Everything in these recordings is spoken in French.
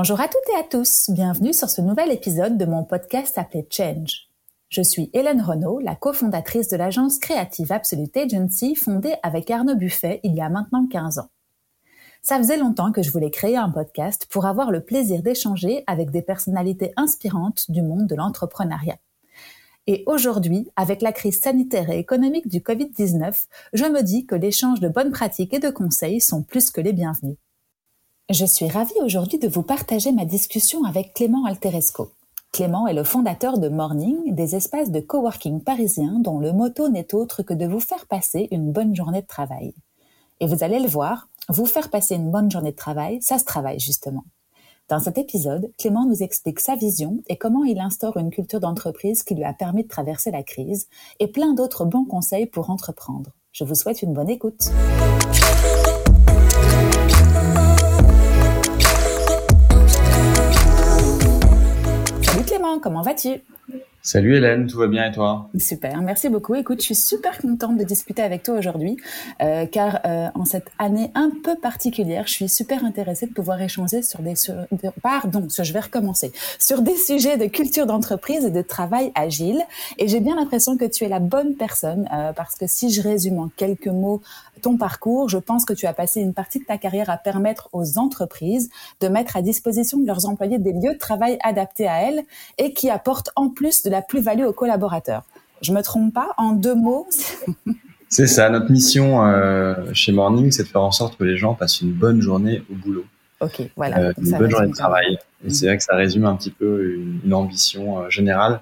Bonjour à toutes et à tous, bienvenue sur ce nouvel épisode de mon podcast appelé Change. Je suis Hélène Renaud, la cofondatrice de l'agence créative Absolute Agency fondée avec Arnaud Buffet il y a maintenant 15 ans. Ça faisait longtemps que je voulais créer un podcast pour avoir le plaisir d'échanger avec des personnalités inspirantes du monde de l'entrepreneuriat. Et aujourd'hui, avec la crise sanitaire et économique du Covid-19, je me dis que l'échange de bonnes pratiques et de conseils sont plus que les bienvenus. Je suis ravie aujourd'hui de vous partager ma discussion avec Clément Alteresco. Clément est le fondateur de Morning, des espaces de coworking parisiens dont le motto n'est autre que de vous faire passer une bonne journée de travail. Et vous allez le voir, vous faire passer une bonne journée de travail, ça se travaille justement. Dans cet épisode, Clément nous explique sa vision et comment il instaure une culture d'entreprise qui lui a permis de traverser la crise et plein d'autres bons conseils pour entreprendre. Je vous souhaite une bonne écoute. Comment vas-tu? Salut Hélène, tout va bien et toi? Super, merci beaucoup. Écoute, je suis super contente de discuter avec toi aujourd'hui, euh, car euh, en cette année un peu particulière, je suis super intéressée de pouvoir échanger sur des, sur, pardon, je vais recommencer, sur des sujets de culture d'entreprise et de travail agile. Et j'ai bien l'impression que tu es la bonne personne, euh, parce que si je résume en quelques mots ton parcours, je pense que tu as passé une partie de ta carrière à permettre aux entreprises de mettre à disposition de leurs employés des lieux de travail adaptés à elles et qui apportent en plus de la plus-value aux collaborateurs. Je me trompe pas En deux mots C'est ça, notre mission euh, chez Morning, c'est de faire en sorte que les gens passent une bonne journée au boulot. Ok, voilà. Euh, une bonne journée de travail. Et c'est vrai que ça résume un petit peu une, ambition euh, générale.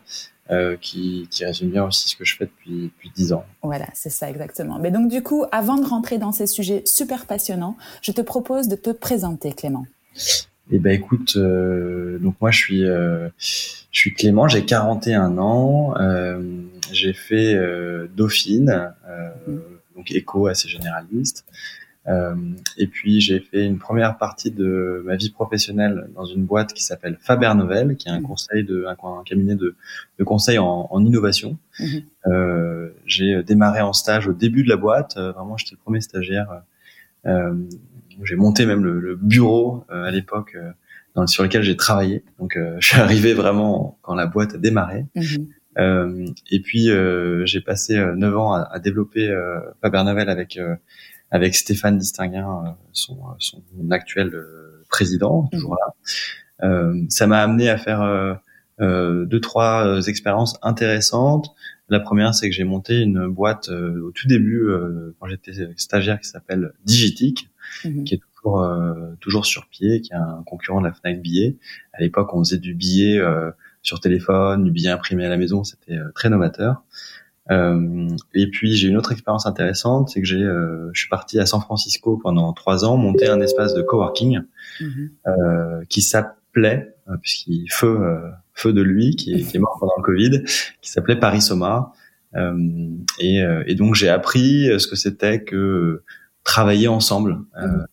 Euh, qui, qui, résume bien aussi ce que je fais depuis depuis dix ans. Voilà, c'est ça exactement. Mais donc du coup, avant de rentrer dans ces sujets super passionnants, je te propose de te présenter, Clément. Eh ben écoute, euh, donc moi je suis euh, je suis Clément, j'ai 41 ans, euh, j'ai fait euh, Dauphine, mmh. donc éco assez généraliste. Euh, et puis j'ai fait une première partie de ma vie professionnelle dans une boîte qui s'appelle Faber Novel, qui est un mmh. conseil de un, cabinet de, de conseil en, en innovation. Mmh. Euh, j'ai démarré en stage au début de la boîte. Euh, vraiment, j'étais le premier stagiaire. Euh, j'ai monté même le, le bureau euh, à l'époque sur lequel j'ai travaillé. Donc, je suis arrivé vraiment quand la boîte a démarré. Mmh. et puis, j'ai passé neuf ans à, à développer Faber Novel avec avec Stéphane Distinguin, euh, son, euh, son actuel euh, président, mmh. toujours là. ça m'a amené à faire deux trois expériences intéressantes. La première, c'est que j'ai monté une boîte au tout début quand j'étais stagiaire qui s'appelle Digitic, mmh. qui est toujours toujours sur pied, qui est un concurrent de la Fnac Billet. À l'époque, on faisait du billet sur téléphone, du billet imprimé à la maison, c'était très novateur. Euh, et puis j'ai une autre expérience intéressante, c'est que j'ai, euh, je suis parti à San Francisco pendant trois ans, monter un espace de coworking mhm. euh, qui s'appelait, euh, puisqu'il feu euh, feu de lui, qui est, qui est, mort pendant le Covid, qui s'appelait Paris Soma. Et, et, donc j'ai appris ce que c'était que travailler ensemble, mhm.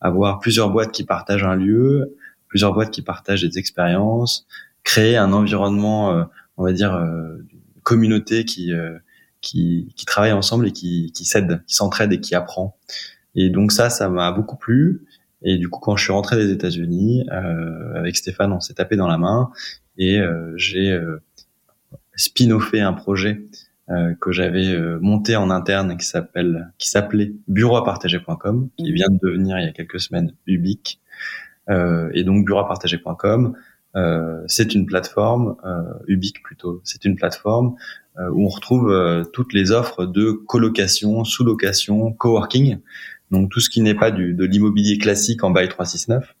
avoir plusieurs boîtes qui partagent un lieu, plusieurs boîtes qui partagent des expériences, créer un environnement, on va dire communauté qui euh, qui, qui travaille ensemble et qui, qui s'aide, qui s'entraide et qui apprend. Et donc ça, ça m'a beaucoup plu. Et du coup, quand je suis rentré des États-Unis, euh, avec Stéphane, on s'est tapé dans la main et euh, j'ai euh, spin-offé un projet euh, que j'avais euh, monté en interne qui s'appelle, qui s'appelait bureauapartager.com, qui mmh. vient de devenir il y a quelques semaines Ubique. et donc bureauapartager.com, euh, c'est une plateforme, euh, Ubique plutôt, c'est une plateforme euh, où on retrouve euh, toutes les offres de colocation, sous-location, coworking, donc tout ce qui n'est pas du, de l'immobilier classique en bail 369,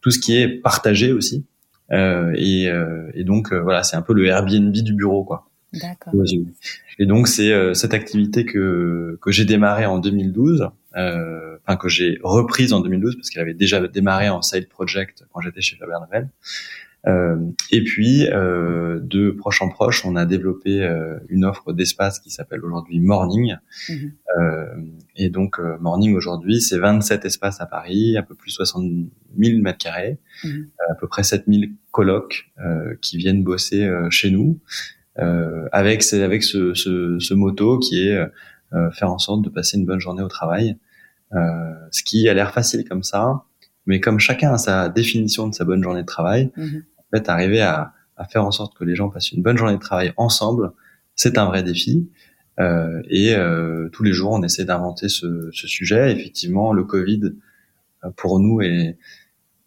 tout ce qui est partagé aussi. Et, et, donc voilà, c'est un peu le Airbnb du bureau, quoi. D'accord. Et donc c'est cette activité que que j'ai démarré en 2012, enfin que j'ai reprise en 2012 parce qu'elle avait déjà démarré en side project quand j'étais chez Faber Novel. Euh, et puis, euh, de proche en proche, on a développé euh, une offre d'espace qui s'appelle aujourd'hui Morning. Mhm. et donc, Morning aujourd'hui, c'est 27 espaces à Paris, un peu plus de 60 000 mètres carrés, mhm. à peu près 7000 colocs qui viennent bosser chez nous, avec, avec ce, ce, ce motto qui est faire en sorte de passer une bonne journée au travail. ce qui a l'air facile comme ça, mais comme chacun a sa définition de sa bonne journée de travail, mhm. en fait, arriver à, à, faire en sorte que les gens passent une bonne journée de travail ensemble, c'est un vrai défi. Euh, et euh, tous les jours, on essaie d'inventer ce, ce, sujet. Effectivement, le Covid, euh, pour nous, est,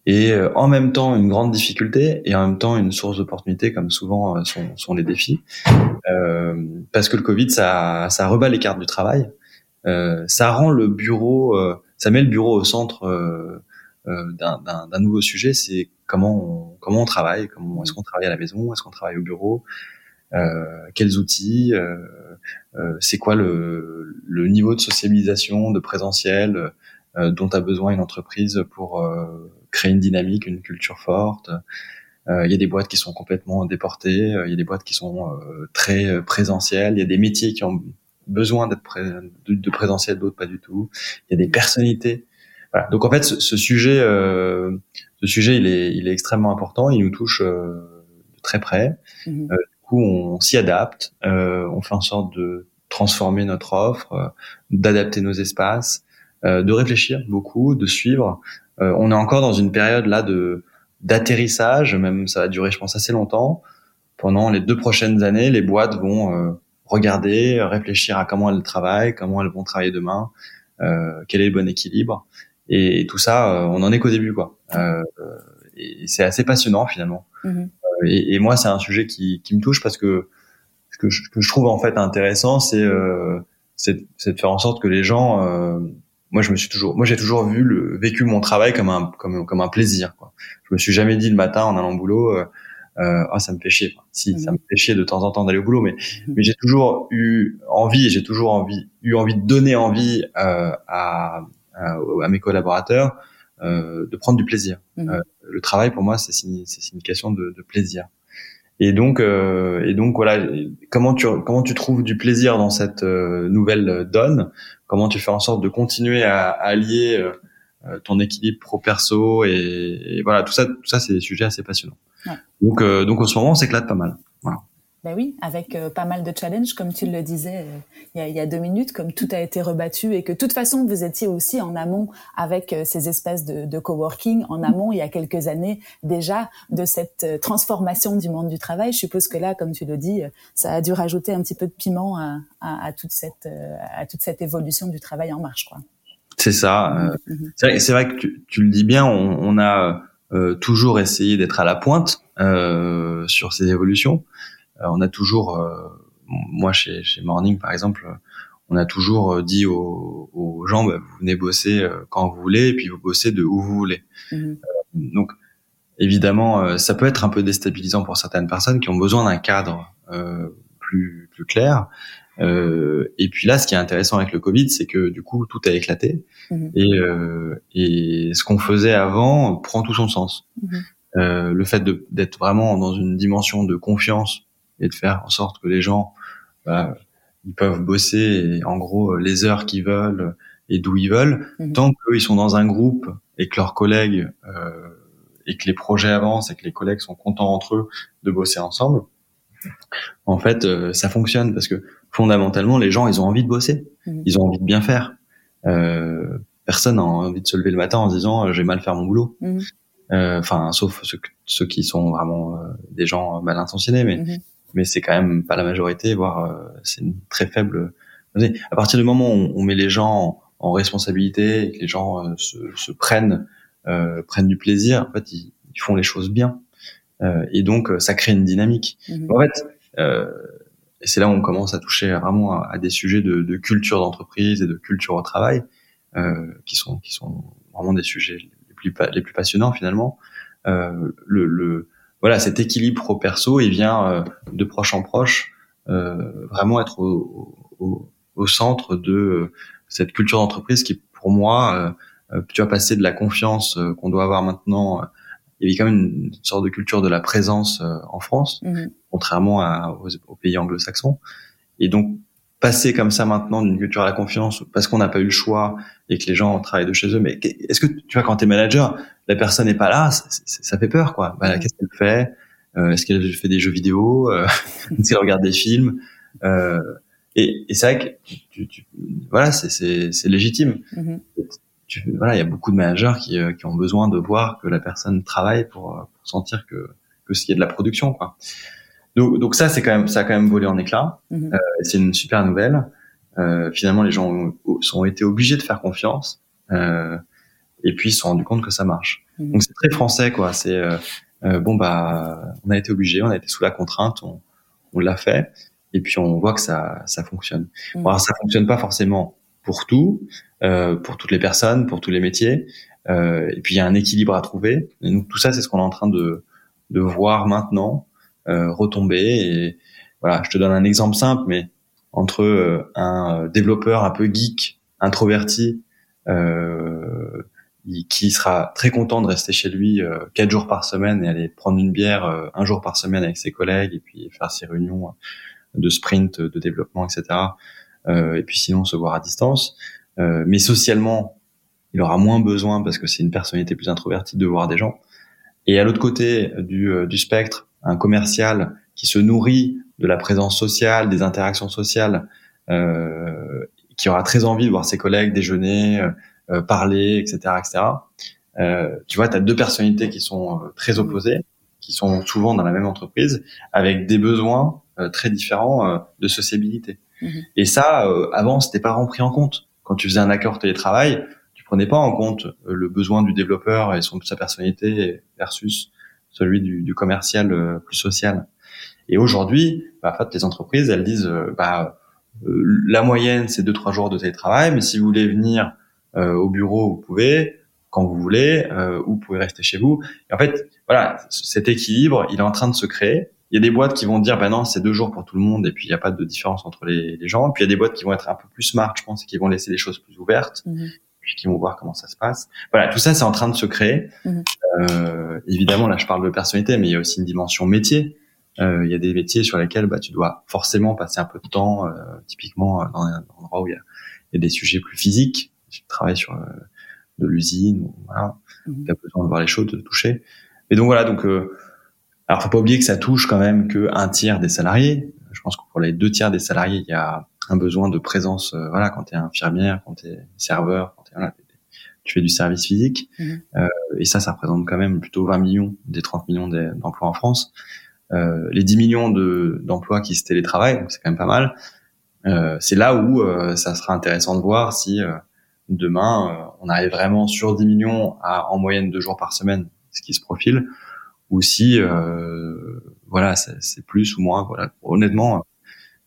est euh, en même temps une grande difficulté et en même temps une source d'opportunité, comme souvent sont, sont les défis. Euh, parce que le Covid, ça, ça rebat les cartes du travail. Euh, ça rend le bureau, ça met le bureau au centre d'un nouveau sujet. C'est comment on, comment on travaille, comment est-ce qu'on travaille à la maison, est-ce qu'on travaille au bureau, euh, quels outils, euh, euh, c'est quoi le, le, niveau de socialisation, de présentiel dont a besoin une entreprise pour créer une dynamique, une culture forte. Il y a des boîtes qui sont complètement déportées, il y a des boîtes qui sont très présentielles, il y a des métiers qui ont besoin d'être de, de, présentiel, d'autres pas du tout. Il y a des personnalités. Voilà. Donc en fait, ce, ce sujet, euh, ce sujet, il est, il est extrêmement important. Il nous touche euh, de très près. Mmh on s'y adapte, euh, on fait en sorte de transformer notre offre, euh, d'adapter nos espaces, euh, de réfléchir beaucoup, de suivre. on est encore dans une période là de d'atterrissage, même ça va durer, je pense, assez longtemps. Pendant les deux prochaines années, les boîtes vont regarder, réfléchir à comment elles travaillent, comment elles vont travailler demain, quel est le bon équilibre. Et, tout ça, on en est qu'au début, quoi. et c'est assez passionnant finalement. Mm-hmm. Et, et, moi, c'est un sujet qui, qui, me touche parce que ce que je, que je trouve en fait intéressant, c'est euh, de faire en sorte que les gens, euh, moi, je me suis toujours, moi, j'ai toujours vu le vécu mon travail comme un comme comme un plaisir. Quoi. Je me suis jamais dit le matin en allant au boulot. Euh, euh, oh, ça me fait chier. Si, ça me fait chier de temps en temps d'aller au boulot, mais, mais j'ai toujours eu envie, j'ai toujours envie, eu envie de donner envie euh, à, à, à, mes collaborateurs euh, de prendre du plaisir. Mmh. Euh, le travail pour moi c'est c'est une question de, de, plaisir. Et donc euh, et donc voilà comment tu comment tu trouves du plaisir dans cette nouvelle donne? Comment tu fais en sorte de continuer à, à allier ton équilibre pro perso et, voilà tout ça tout ça c'est des sujets assez passionnants. Ouais. Donc donc en ce moment on s'éclate pas mal. Voilà. Ben oui, avec euh, pas mal de challenges, comme tu le disais euh, il, y a, il, y a, deux minutes, comme tout a été rebattu et que de toute façon vous étiez aussi en amont avec euh, ces espèces de, de, coworking, en amont il y a quelques années déjà de cette transformation du monde du travail. Je suppose que là, comme tu le dis, ça a dû rajouter un petit peu de piment à, à, à toute cette à toute cette évolution du travail en marche, quoi. C'est ça. Mm-hmm. C'est vrai, vrai, que tu, tu, le dis bien. On, on a toujours essayé d'être à la pointe sur ces évolutions. Euh, on a toujours, euh, moi chez, chez Morning par exemple, on a toujours euh, dit aux, aux gens, bah, vous venez bosser quand vous voulez, et puis vous bossez de où vous voulez. Mhm. donc évidemment, ça peut être un peu déstabilisant pour certaines personnes qui ont besoin d'un cadre euh, plus plus clair. Euh, et puis là, ce qui est intéressant avec le Covid, c'est que du coup, tout a éclaté mhm. et, euh, et ce qu'on faisait avant prend tout son sens. Mhm. Euh, le fait d'être vraiment dans une dimension de confiance et de faire en sorte que les gens bah, ils peuvent bosser en gros les heures qu'ils veulent et d'où ils veulent mhm. tant qu'ils sont dans un groupe et que leurs collègues euh, et que les projets avancent et que les collègues sont contents entre eux de bosser ensemble en fait euh, ça fonctionne parce que fondamentalement les gens ils ont envie de bosser mhm. ils ont envie de bien faire euh, personne n'a envie de se lever le matin en se disant euh, j'ai mal faire mon boulot mhm. euh, enfin sauf ceux, ceux, qui sont vraiment euh, des gens mal intentionnés mais mais c'est quand même pas la majorité, voire euh, c'est une très faible. À partir du moment où on met les gens en, responsabilité et que les gens euh, se, se, prennent euh, prennent du plaisir, en fait, ils, ils font les choses bien. Euh, et donc, ça crée une dynamique. Mhm. En fait, et c'est là où on commence à toucher vraiment à, des sujets de, de culture d'entreprise et de culture au travail, qui sont qui sont vraiment des sujets les plus les plus passionnants finalement. le, le voilà, cet équilibre pro perso, il vient euh, de proche en proche, euh, vraiment être au, au, au, centre de euh, cette culture d'entreprise qui, pour moi, tu as passé de la confiance qu'on doit avoir maintenant. il y avait quand même une sorte de culture de la présence en France, mmh contrairement à, aux, pays anglo-saxons. Et donc, passer comme ça maintenant d'une culture à la confiance parce qu'on n'a pas eu le choix et que les gens travaillent de chez eux. Mais est-ce que tu vois quand t'es manager, la personne n'est pas là, ça fait peur quoi. Bah, Qu'est-ce qu'elle fait? Euh, Est-ce qu'elle fait des jeux vidéo? Euh, Est-ce qu'elle regarde des films? Euh, Et, et c'est vrai que tu, tu, voilà, c'est légitime. Mm-hmm. voilà, il y a beaucoup de managers qui, qui ont besoin de voir que la personne travaille pour, pour sentir que que s'il y a de la production, quoi. Donc, donc ça, c'est quand même, ça a quand même volé en éclat. Mm-hmm. c'est une super nouvelle. finalement, les gens ont, sont été obligés de faire confiance. Euh, et puis ils se sont rendus compte que ça marche. Mmh. Donc c'est très français quoi. C'est euh, euh, bon bah on a été obligé, on a été sous la contrainte, on, on l'a fait et puis on voit que ça ça fonctionne. Mmh. alors ça fonctionne pas forcément pour tout, euh, pour toutes les personnes, pour tous les métiers. Euh, et puis il y a un équilibre à trouver. Et donc tout ça c'est ce qu'on est en train de de voir maintenant euh, retomber. Et voilà, je te donne un exemple simple, mais entre euh, un développeur un peu geek, introverti, euh, qui sera très content de rester chez lui euh, quatre jours par semaine et aller prendre une bière euh, un jour par semaine avec ses collègues et puis faire ses réunions euh, de sprint, de développement, etc. et puis sinon se voir à distance. mais socialement, il aura moins besoin parce que c'est une personnalité plus introvertie de voir des gens. Et à l'autre côté du, du spectre, un commercial qui se nourrit de la présence sociale, des interactions sociales, euh, qui aura très envie de voir ses collègues déjeuner, euh, parler, etc., etc. Euh, tu vois, tu as deux personnalités qui sont euh, très opposées, qui sont souvent dans la même entreprise, avec des besoins très différents de sociabilité. Mhm. Et ça, avant, c'était pas rempli en compte. Quand tu faisais un accord télétravail, tu prenais pas en compte le besoin du développeur et son sa personnalité versus celui du, du commercial plus social. Et aujourd'hui, bah, en fait, les entreprises, elles disent, bah, la moyenne, c'est deux trois jours de télétravail, mais si vous voulez venir euh, au bureau, vous pouvez quand vous voulez, euh, ou vous pouvez rester chez vous. En fait, voilà, cet équilibre, il est en train de se créer. Il y a des boîtes qui vont dire, ben non, c'est deux jours pour tout le monde, et puis il n'y a pas de différence entre les, les, gens. Puis il y a des boîtes qui vont être un peu plus smart, je pense, et qui vont laisser les choses plus ouvertes, mhm. Puis qui vont voir comment ça se passe. Voilà, tout ça, c'est en train de se créer. Mhm. Euh, évidemment, là, je parle de personnalité, mais il y a aussi une dimension métier. Euh, il y a des métiers sur lesquels bah, tu dois forcément passer un peu de temps, euh, typiquement dans un endroit où il y a, il y a des sujets plus physiques tu travailles sur euh, de l'usine, voilà, mmh. tu as besoin de voir les choses, de toucher. Et donc voilà, donc euh, alors faut pas oublier que ça touche quand même que un tiers des salariés. Je pense que pour les deux tiers des salariés, il y a un besoin de présence. Euh, voilà, quand tu es infirmière, quand tu es serveur, voilà, tu fais du service physique. Mmh. Euh, et ça, ça représente quand même plutôt 20 millions des 30 millions d'emplois en France. Euh, les 10 millions d'emplois qui se télétravaillent, donc c'est quand même pas mal. Euh, c'est là où ça sera intéressant de voir si demain, euh, on arrive vraiment sur 10 millions à en moyenne deux jours par semaine, ce qui se profile, ou si euh, voilà, c'est plus ou moins. Voilà, honnêtement,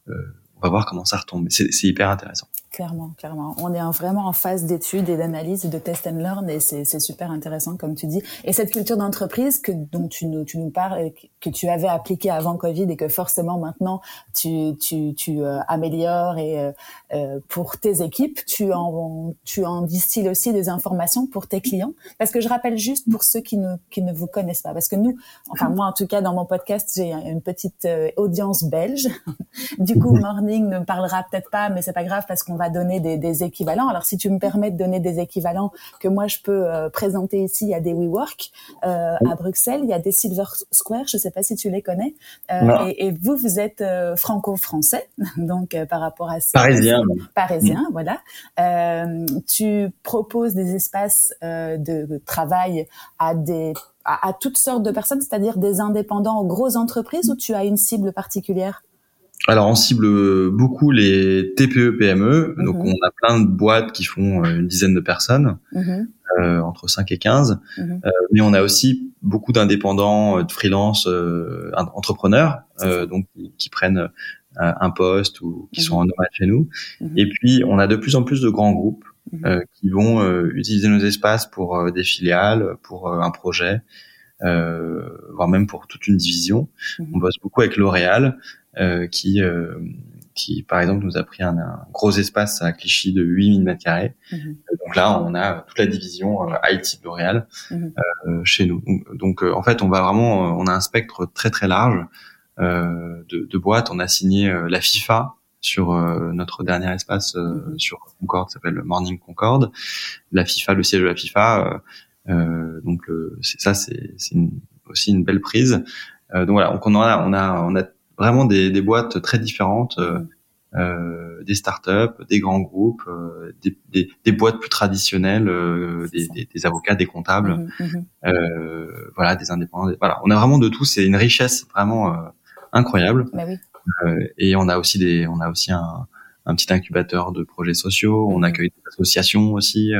euh, on va voir comment ça retombe. C'est hyper intéressant. Clairement, clairement. On est vraiment en phase d'études et d'analyse de test and learn et c'est super intéressant comme tu dis. Et cette culture d'entreprise que dont tu nous tu nous parles que tu avais appliquée avant Covid et que forcément maintenant tu tu tu euh, améliores et euh, euh, pour tes équipes, tu en tu en distilles aussi des informations pour tes clients parce que je rappelle juste pour ceux qui ne qui ne vous connaissent pas parce que nous enfin moi en tout cas dans mon podcast, j'ai une petite audience belge. du coup Morning ne parlera peut-être pas mais c'est pas grave parce qu'on va donner des, des, équivalents. Alors, si tu me permets de donner des équivalents que moi je peux euh, présenter ici, il y a des WeWork euh, à Bruxelles, il y a des Silver Square, je ne sais pas si tu les connais. Euh, et, et, vous, vous êtes franco-français, donc par rapport à ça. Parisien. Parisien, mm. voilà. tu proposes des espaces de travail à des à, à toutes sortes de personnes, c'est-à-dire des indépendants aux grosses entreprises, ou tu as une cible particulière? Alors on cible beaucoup les TPE PME, donc mhm. on a plein de boîtes qui font euh, une dizaine de personnes, mhm. euh, entre 5 et 15, mhm. euh, mais on a aussi beaucoup d'indépendants, de freelance, entrepreneurs, donc qui, prennent un poste ou qui sont en nomade chez nous. Et puis on a de plus en plus de grands groupes qui vont utiliser nos espaces pour des filiales, pour un projet, voire même pour toute une division. On bosse beaucoup avec L'Oréal. Euh, qui euh, qui par exemple nous a pris un, un, gros espace à Clichy de 8000 mètres carrés. Mhm. Donc là, on a toute la division euh, IT de L'Oréal mhm. chez nous. Donc, en fait, on va vraiment, on a un spectre très très large de, de boîtes. On a signé la FIFA sur notre dernier espace mhm. sur Concorde, qui s'appelle Morning Concorde. La FIFA, le siège de la FIFA. donc ça, c'est aussi une belle prise. donc voilà, donc on a, on a, on a vraiment des, des boîtes très différentes, euh, euh, des startups, des grands groupes, euh, des, des, des, boîtes plus traditionnelles, euh, des, des, des, avocats, des comptables, mmh, mmh. Euh, voilà, des indépendants. voilà, on a vraiment de tout. C'est une richesse vraiment incroyable. Bah oui. et on a aussi des, on a aussi un, un petit incubateur de projets sociaux. On mmh. accueille des associations aussi.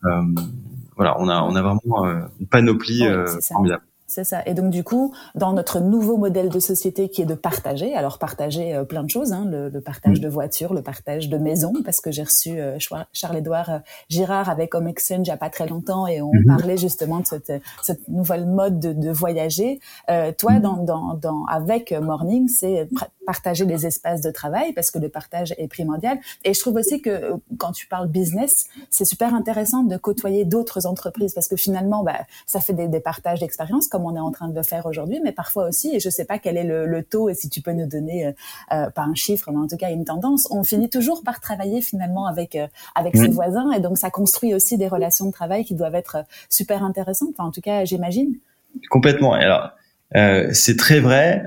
voilà, on a, on a vraiment une panoplie formidable. C'est ça. Et donc du coup, dans notre nouveau modèle de société qui est de partager, alors partager euh, plein de choses, hein, le, partage mm. de voitures, le partage de maisons, parce que j'ai reçu euh, Charles-Édouard euh, Girard avec Home Exchange il n'y a pas très longtemps et on mm-hmm. parlait justement de cette, cette nouvelle mode de, de voyager. toi, mm. dans, dans, dans, avec Morning, c'est partager les espaces de travail parce que le partage est primordial. Et je trouve aussi que quand tu parles business, c'est super intéressant de côtoyer d'autres entreprises parce que finalement, bah, ça fait des, des partages d'expériences comme on est en train de le faire aujourd'hui, mais parfois aussi, et je sais pas quel est le, taux, et si tu peux nous donner euh, euh, pas un chiffre, mais en tout cas une tendance, on finit toujours par travailler finalement avec euh, avec ses voisins, et donc ça construit aussi des relations de travail qui doivent être super intéressantes. Enfin, en tout cas, j'imagine. Complètement. Alors, c'est très vrai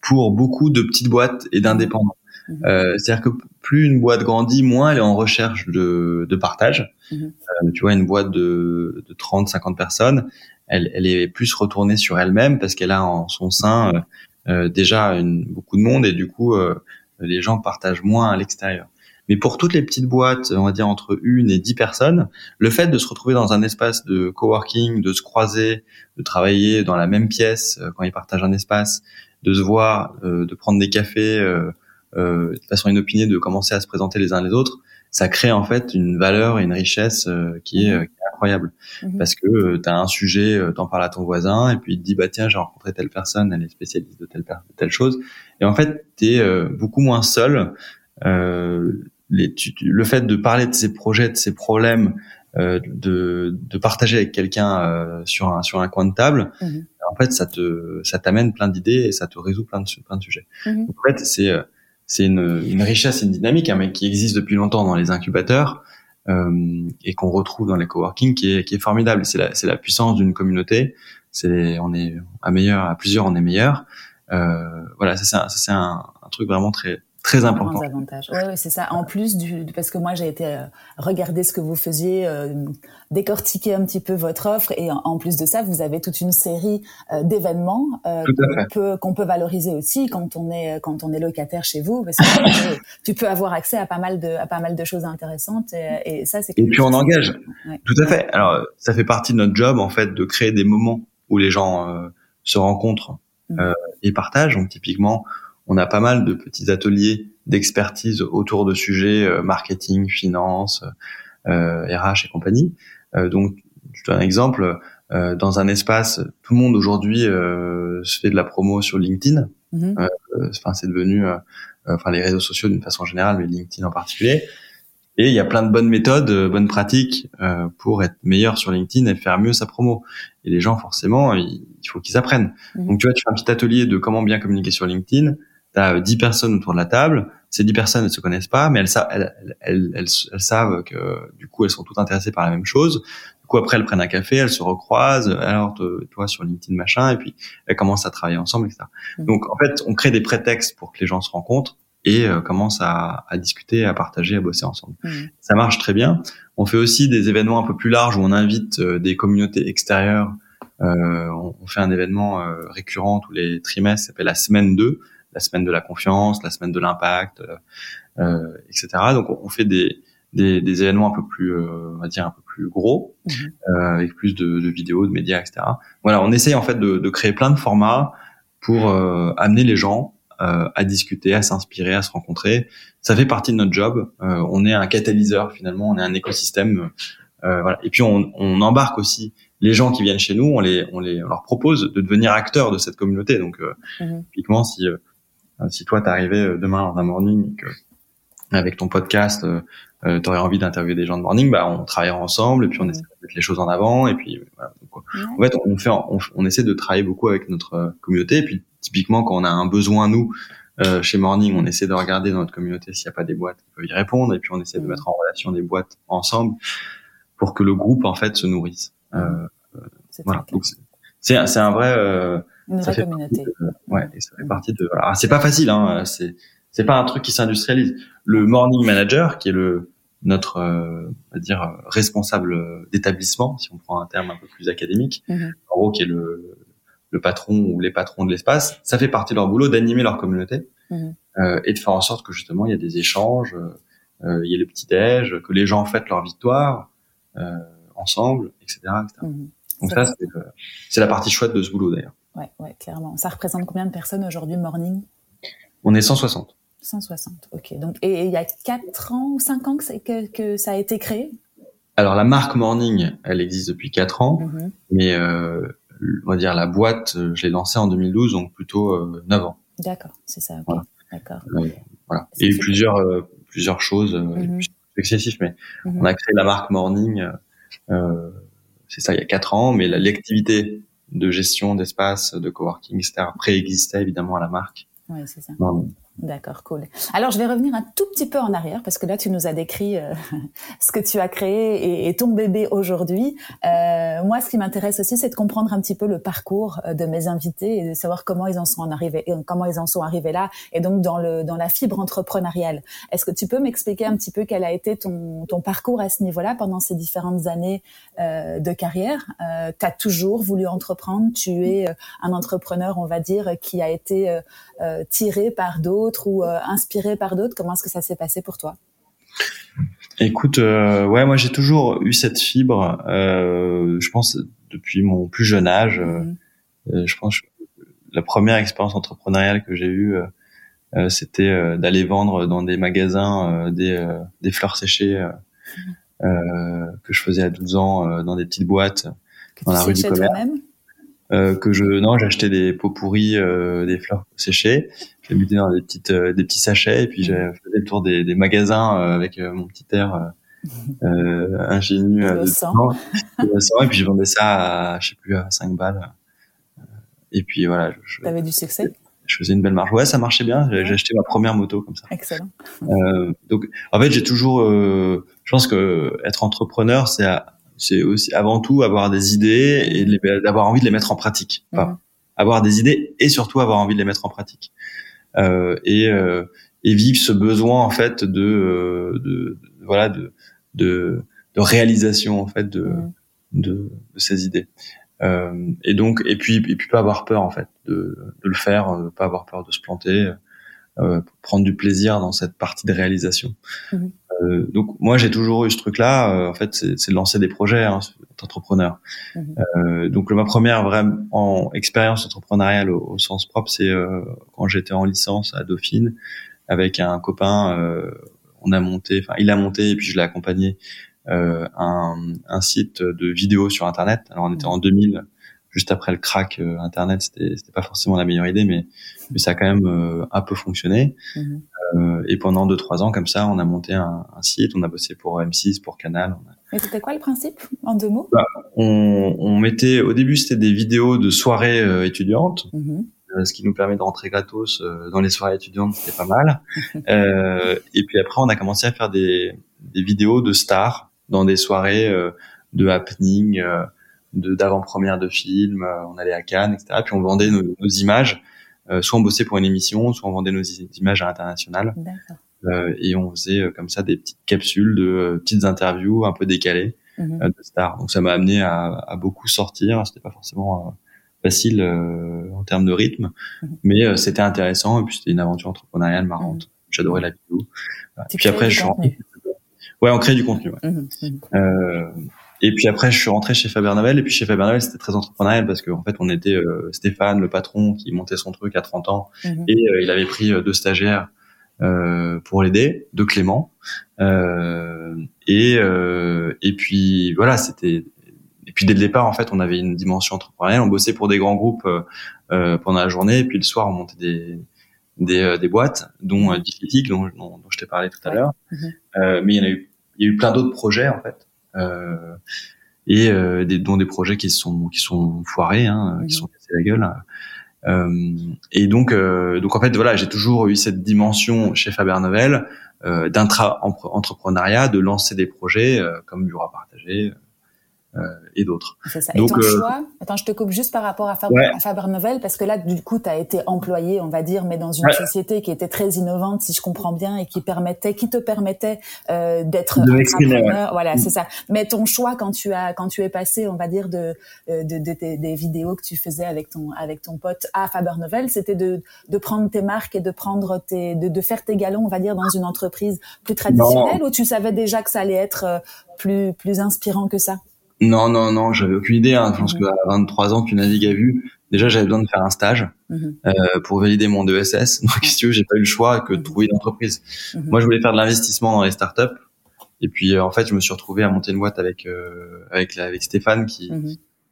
pour beaucoup de petites boîtes et d'indépendants. Mhm. C'est-à-dire que plus une boîte grandit, moins elle est en recherche de, de partage. Mhm. tu vois, une boîte de, de 30, 50 personnes, elle, elle est plus retournée sur elle-même parce qu'elle a en son sein euh, euh, déjà une, beaucoup de monde et du coup euh, les gens partagent moins à l'extérieur. Mais pour toutes les petites boîtes, on va dire entre une et dix personnes, le fait de se retrouver dans un espace de coworking, de se croiser, de travailler dans la même pièce quand ils partagent un espace, de se voir, de prendre des cafés de façon inopinée, de commencer à se présenter les uns les autres, ça crée en fait une valeur et une richesse qui est, incroyable mhm. parce que euh, tu as un sujet, euh, t'en parles à ton voisin et puis il te dit bah tiens j'ai rencontré telle personne, elle est spécialiste de telle de telle chose et en fait tu es euh, beaucoup moins seul. Les, le fait de parler de ses projets, de ses problèmes, de, de partager avec quelqu'un sur un sur un coin de table, mhm. en fait ça te ça t'amène plein d'idées et ça te résout plein de plein de sujets. Mhm. En fait c'est c'est une, une richesse, une dynamique, hein, mais qui existe depuis longtemps dans les incubateurs. Euh, et qu'on retrouve dans les coworking qui est, qui est formidable. C'est la, c'est la puissance d'une communauté. C'est, on est à meilleur, à plusieurs, on est meilleur. Euh, voilà, ça c'est un, c'est un, truc vraiment très très important. Oui, c'est ça. En plus du, parce que moi j'ai été euh, regarder ce que vous faisiez, euh, décortiquer un petit peu votre offre, et en, plus de ça, vous avez toute une série euh, d'événements qu'on peut qu'on peut valoriser aussi quand on est quand on est locataire chez vous, parce que tu peux avoir accès à pas mal de à pas mal de choses intéressantes, et, et ça c'est. Et puis on engage. Tout à fait. Alors ça fait partie de notre job en fait de créer des moments où les gens se rencontrent mmh. et partagent. Donc typiquement on a pas mal de petits ateliers d'expertise autour de sujets euh, marketing, finance, euh, RH et compagnie. Euh, donc, je donne un exemple. dans un espace, tout le monde aujourd'hui se fait de la promo sur LinkedIn. Mm-hmm. Enfin, c'est devenu, enfin, les réseaux sociaux d'une façon générale, mais LinkedIn en particulier. Et il y a plein de bonnes méthodes, bonnes pratiques pour être meilleur sur LinkedIn et faire mieux sa promo. Et les gens, forcément, il, faut qu'ils apprennent. Mm-hmm. Donc, tu vois, tu fais un petit atelier de comment bien communiquer sur LinkedIn tu as 10 personnes autour de la table, ces 10 personnes ne se connaissent pas, mais elles, elles, elles, elles, savent que du coup elles sont toutes intéressées par la même chose. Du coup après elles prennent un café, elles se recroisent, alors toi sur LinkedIn machin, et puis elles commencent à travailler ensemble, etc. Mmh. Donc en fait on crée des prétextes pour que les gens se rencontrent et euh, commencent à, à, discuter, à partager, à bosser ensemble. Mmh. Ça marche très bien. On fait aussi des événements un peu plus larges où on invite euh, des communautés extérieures. Euh, on, on, fait un événement euh, récurrent tous les trimestres, ça s'appelle la semaine 2 la semaine de la confiance, la semaine de l'impact, euh, euh etc. Donc on fait des, des, des, événements un peu plus, euh, on va dire un peu plus gros, mhm. euh, avec plus de, de, vidéos, de médias, etc. Voilà, on essaye en fait de, de créer plein de formats pour amener les gens à discuter, à s'inspirer, à se rencontrer. Ça fait partie de notre job. on est un catalyseur finalement, on est un écosystème. voilà. Et puis on, on embarque aussi les gens qui viennent chez nous, on les, on les, on leur propose de devenir acteurs de cette communauté. Donc, euh, mhm. typiquement, si euh, si toi t'arrivais euh, demain dans un morning et que avec ton podcast euh, euh tu aurais envie d'interviewer des gens de morning, bah on travaillera ensemble et puis on essaie de mettre les choses en avant et puis voilà. en fait on fait on, essaie de travailler beaucoup avec notre communauté et puis typiquement quand on a un besoin nous euh, chez Morning, on essaie de regarder dans notre communauté s'il n'y a pas des boîtes qui peuvent y répondre et puis on essaie de mettre en relation des boîtes ensemble pour que le groupe en fait se nourrisse. Euh, voilà. C'est c'est un vrai une vraie communauté. ouais, et ça fait partie de. Alors, c'est pas facile, hein. C'est c'est pas un truc qui s'industrialise. Le morning manager, qui est le notre euh, on va dire responsable d'établissement, si on prend un terme un peu plus académique, mm-hmm. en gros qui est le le patron ou les patrons de l'espace, ça fait partie de leur boulot d'animer leur communauté mm-hmm. euh, et de faire en sorte que justement il y a des échanges, euh, il y a les petits déj, que les gens fêtent leur victoire euh, ensemble, etc. Mm-hmm. Donc ça, c'est la partie chouette de ce boulot d'ailleurs. Ouais, ouais, clairement. Ça représente combien de personnes aujourd'hui, Morning? On est 160. 160, ok. Donc, et, il y a 4 ans ou 5 ans que, que, que ça a été créé? Alors la marque Morning, elle existe depuis 4 ans, mm-hmm. mais euh, on va dire la boîte, je l'ai lancée en 2012, donc plutôt euh, 9 ans. D'accord, c'est ça. Voilà. D'accord. Euh, voilà. Il y a eu plusieurs euh, plusieurs choses mm-hmm. excessif, mais mm-hmm. on a créé la marque Morning. c'est ça, il y a 4 ans, mais l'activité de gestion d'espace, de coworking, etc. préexistait évidemment à la marque. Oui, c'est ça. D'accord, cool. Alors, je vais revenir un tout petit peu en arrière parce que là, tu nous as décrit euh, ce que tu as créé et, ton bébé aujourd'hui. Euh, moi, ce qui m'intéresse aussi, c'est de comprendre un petit peu le parcours euh, de mes invités et de savoir comment ils en sont arrivés, comment ils en sont arrivés là, et donc dans le dans la fibre entrepreneuriale. Est-ce que tu peux m'expliquer un petit peu quel a été ton ton parcours à ce niveau-là pendant ces différentes années euh, de carrière? Euh, Tu toujours voulu entreprendre. Tu es un entrepreneur, on va dire, qui a été tiré par d'autres ou euh, inspiré par d'autres Comment est-ce que ça s'est passé pour toi? Écoute, euh, ouais, moi j'ai toujours eu cette fibre. Euh, je pense depuis mon plus jeune âge. Mhm. je pense la première expérience entrepreneuriale que j'ai eue, c'était d'aller vendre dans des magasins des, des fleurs séchées mhm. que je faisais à 12 ans dans des petites boîtes dans la rue du commerce. Euh, que je non j'achetais des pots pourris euh, des fleurs séchées. Je les mettais dans des petites euh, des petits sachets et puis je faisais le tour des, des magasins avec mon petit air ingénu et puis je vendais ça à je sais plus à 5 balles. Et puis voilà je, t'avais du succès. je faisais une belle marge ouais ça marchait bien. J'ai acheté ma première moto comme ça. Excellent. Donc en fait j'ai toujours je pense que être entrepreneur c'est c'est aussi avant tout avoir des idées et d'avoir envie de les mettre en pratique. Mhm. avoir des idées et surtout avoir envie de les mettre en pratique. Euh, et, euh, et vivre ce besoin en fait de, euh, de, voilà de, de, de réalisation en fait de, mhm. de, de, ces idées. Euh, et donc et puis et puis pas avoir peur en fait de, de le faire, euh, pas avoir peur de se planter, euh, prendre du plaisir dans cette partie de réalisation. Mhm. Euh, donc moi j'ai toujours eu ce truc-là. Euh, en fait, c'est de lancer des projets, hein, entrepreneur. Mhm. Euh, donc ma première vraie en expérience entrepreneuriale au, sens propre, c'est euh, quand j'étais en licence à Dauphine avec un copain. on a monté, enfin il a monté et puis je l'ai accompagné un, un, site de vidéos sur Internet. Alors on était mhm. en 2000 juste après le crack internet c'était pas forcément la meilleure idée mais mais ça a quand même un peu fonctionné mhm. Euh, et pendant deux trois ans comme ça, on a monté un, un site, on a bossé pour M6, pour Canal. Et c'était quoi le principe en deux mots? Bah, on, on, mettait au début c'était des vidéos de soirées euh, étudiantes. Mhm. Euh, ce qui nous permet de rentrer gratos dans les soirées étudiantes, c'était pas mal. et puis après, on a commencé à faire des, des vidéos de stars dans des soirées de happening, de d'avant-première de films. on allait à Cannes, etc. Puis on vendait nos, nos images soit on bossait pour une émission, soit on vendait nos images à l'international. Euh, et on faisait euh, comme ça des petites capsules de petites interviews un peu décalées mhm. de stars. Donc ça m'a amené à, à, beaucoup sortir. C'était pas forcément facile en termes de rythme, mhm. mais c'était intéressant et puis c'était une aventure entrepreneuriale marrante. Mhm. J'adorais la vidéo. Puis après, je suis Ouais, on crée du contenu. Ouais. Euh, et puis après, je suis rentré chez Faber Novel. Et puis chez Faber Novel, c'était très entrepreneurial parce qu'en fait, on était euh, Stéphane, le patron, qui montait son truc à 30 ans, mhm. et euh, il avait pris euh, deux stagiaires euh, pour l'aider, deux Clément. et et puis voilà, c'était. Et puis dès le départ, en fait, on avait une dimension entrepreneuriale. On bossait pour des grands groupes pendant la journée, et puis le soir, on montait des des, des boîtes, dont euh, dont, dont, je t'ai parlé tout à l'heure. Mhm. mais il y en a eu, il y a eu plein d'autres projets en fait. Euh, et euh, des, dont des projets qui sont qui sont foirés, hein, qui sont cassés la gueule. Euh, et donc, donc en fait, voilà, j'ai toujours eu cette dimension chez Faber Novel d'intra-entrepreneuriat, de lancer des projets comme Bureau partagé, et d'autres. C'est ça. Donc, et ton choix, attends, je te coupe juste par rapport à Faber, à Faber Novel, parce que là, du coup, tu as été employé, on va dire, mais dans une société qui était très innovante, si je comprends bien, et qui permettait, qui te permettait d'être entrepreneur. Voilà, mm. c'est ça. Mais ton choix quand tu as, quand tu es passé, on va dire, de, de, de, des vidéos que tu faisais avec ton, avec ton pote à Faber Novel, c'était de, de prendre tes marques et de prendre tes, de, de faire tes galons, on va dire, dans une entreprise plus traditionnelle, ou tu savais déjà que ça allait être plus, plus inspirant que ça? Non, non, non, j'avais aucune idée. Hein. Je pense mhm. qu'à 23 ans, tu navigues à vue. Déjà, j'avais besoin de faire un stage mhm. euh, pour valider mon DSS. Donc, si tu veux, j'ai pas eu le choix que de mhm. trouver une entreprise. Moi, je voulais faire de l'investissement dans les startups. Et puis, euh, en fait, je me suis retrouvé à monter une boîte avec euh, avec avec Stéphane qui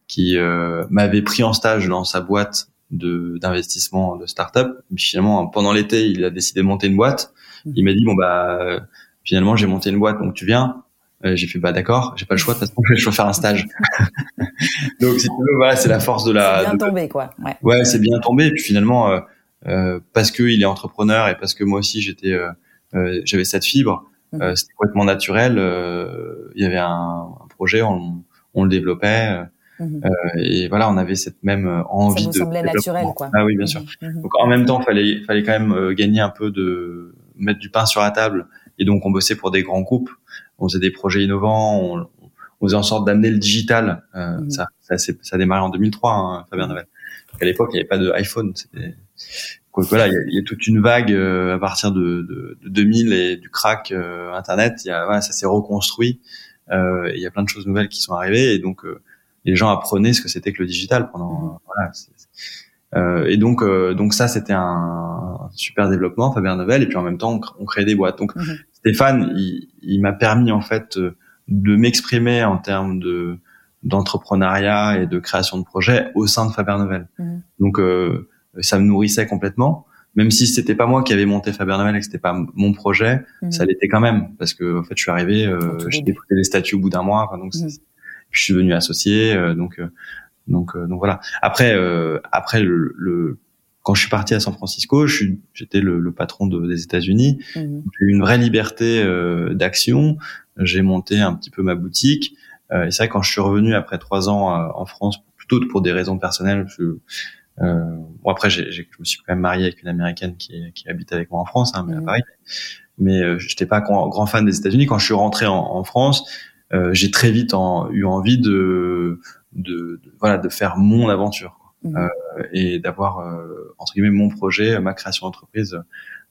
qui euh, m'avait pris en stage dans sa boîte de d'investissement de startup. Puis finalement, pendant l'été, il a décidé de monter une boîte. Il m'a dit bon bah finalement, j'ai monté une boîte, donc tu viens. Euh, j'ai fait bah d'accord, j'ai pas le choix de toute façon, je vais faire un stage. Donc si tu veux, voilà, c'est la force de la. C'est bien tombé quoi. Ouais, ouais c'est bien tombé. Et puis finalement, euh, euh, parce que il est entrepreneur et parce que moi aussi j'étais, euh, euh j'avais cette fibre, mmh. c'était complètement naturel. il y avait un, un projet, on, on, le développait. Mmh. et voilà, on avait cette même envie Ça vous semblait naturel, quoi. Ah oui, bien sûr. Mmh. Donc en même temps, fallait fallait quand même gagner un peu de mettre du pain sur la table. Et donc on bossait pour des grands groupes on faisait des projets innovants, on, on faisait en sorte d'amener le digital. Euh, mmh. Ça, ça, ça a démarré en 2003, hein, Fabien Novel. à l'époque, il n'y avait pas de iPhone. Voilà, il y, y, a, toute une vague euh, à partir de, de, de, 2000 et du crack euh, Internet. Il y a, voilà, ça s'est reconstruit. Euh, il y a plein de choses nouvelles qui sont arrivées et donc les gens apprenaient ce que c'était que le digital pendant. Mmh. Voilà, euh, et donc, euh, donc ça, c'était un, super développement, Fabien Novel. Et puis en même temps, on, crée des boîtes. Donc mhm. Stéphane, il, il m'a permis en fait de m'exprimer en termes de d'entrepreneuriat et de création de projets au sein de Faber Novel. Mhm. Donc euh, ça me nourrissait complètement. Même si c'était pas moi qui avais monté Faber Novel et que c'était pas mon projet, mhm. ça l'était quand même parce que en fait je suis arrivé, euh, j'ai déposé les statuts au bout d'un mois, enfin, donc je suis devenu associé, donc donc, euh, donc voilà. Après, euh, après le, le, quand je suis parti à San Francisco, je j'étais le, le, patron de, des États-Unis. Mhm. J'ai eu une vraie liberté euh, d'action. J'ai monté un petit peu ma boutique. et c'est vrai quand je suis revenu après trois ans en France, plutôt pour des raisons personnelles. Je, bon après, j'ai, je me suis quand même marié avec une américaine qui, qui habite avec moi en France, hein, mais à mhm. Paris. Mais euh, j'étais pas grand, grand, fan des États-Unis. Quand je suis rentré en, en France, j'ai très vite en, eu envie de de, voilà de faire mon aventure mmh. euh, et d'avoir euh, entre guillemets mon projet, ma création d'entreprise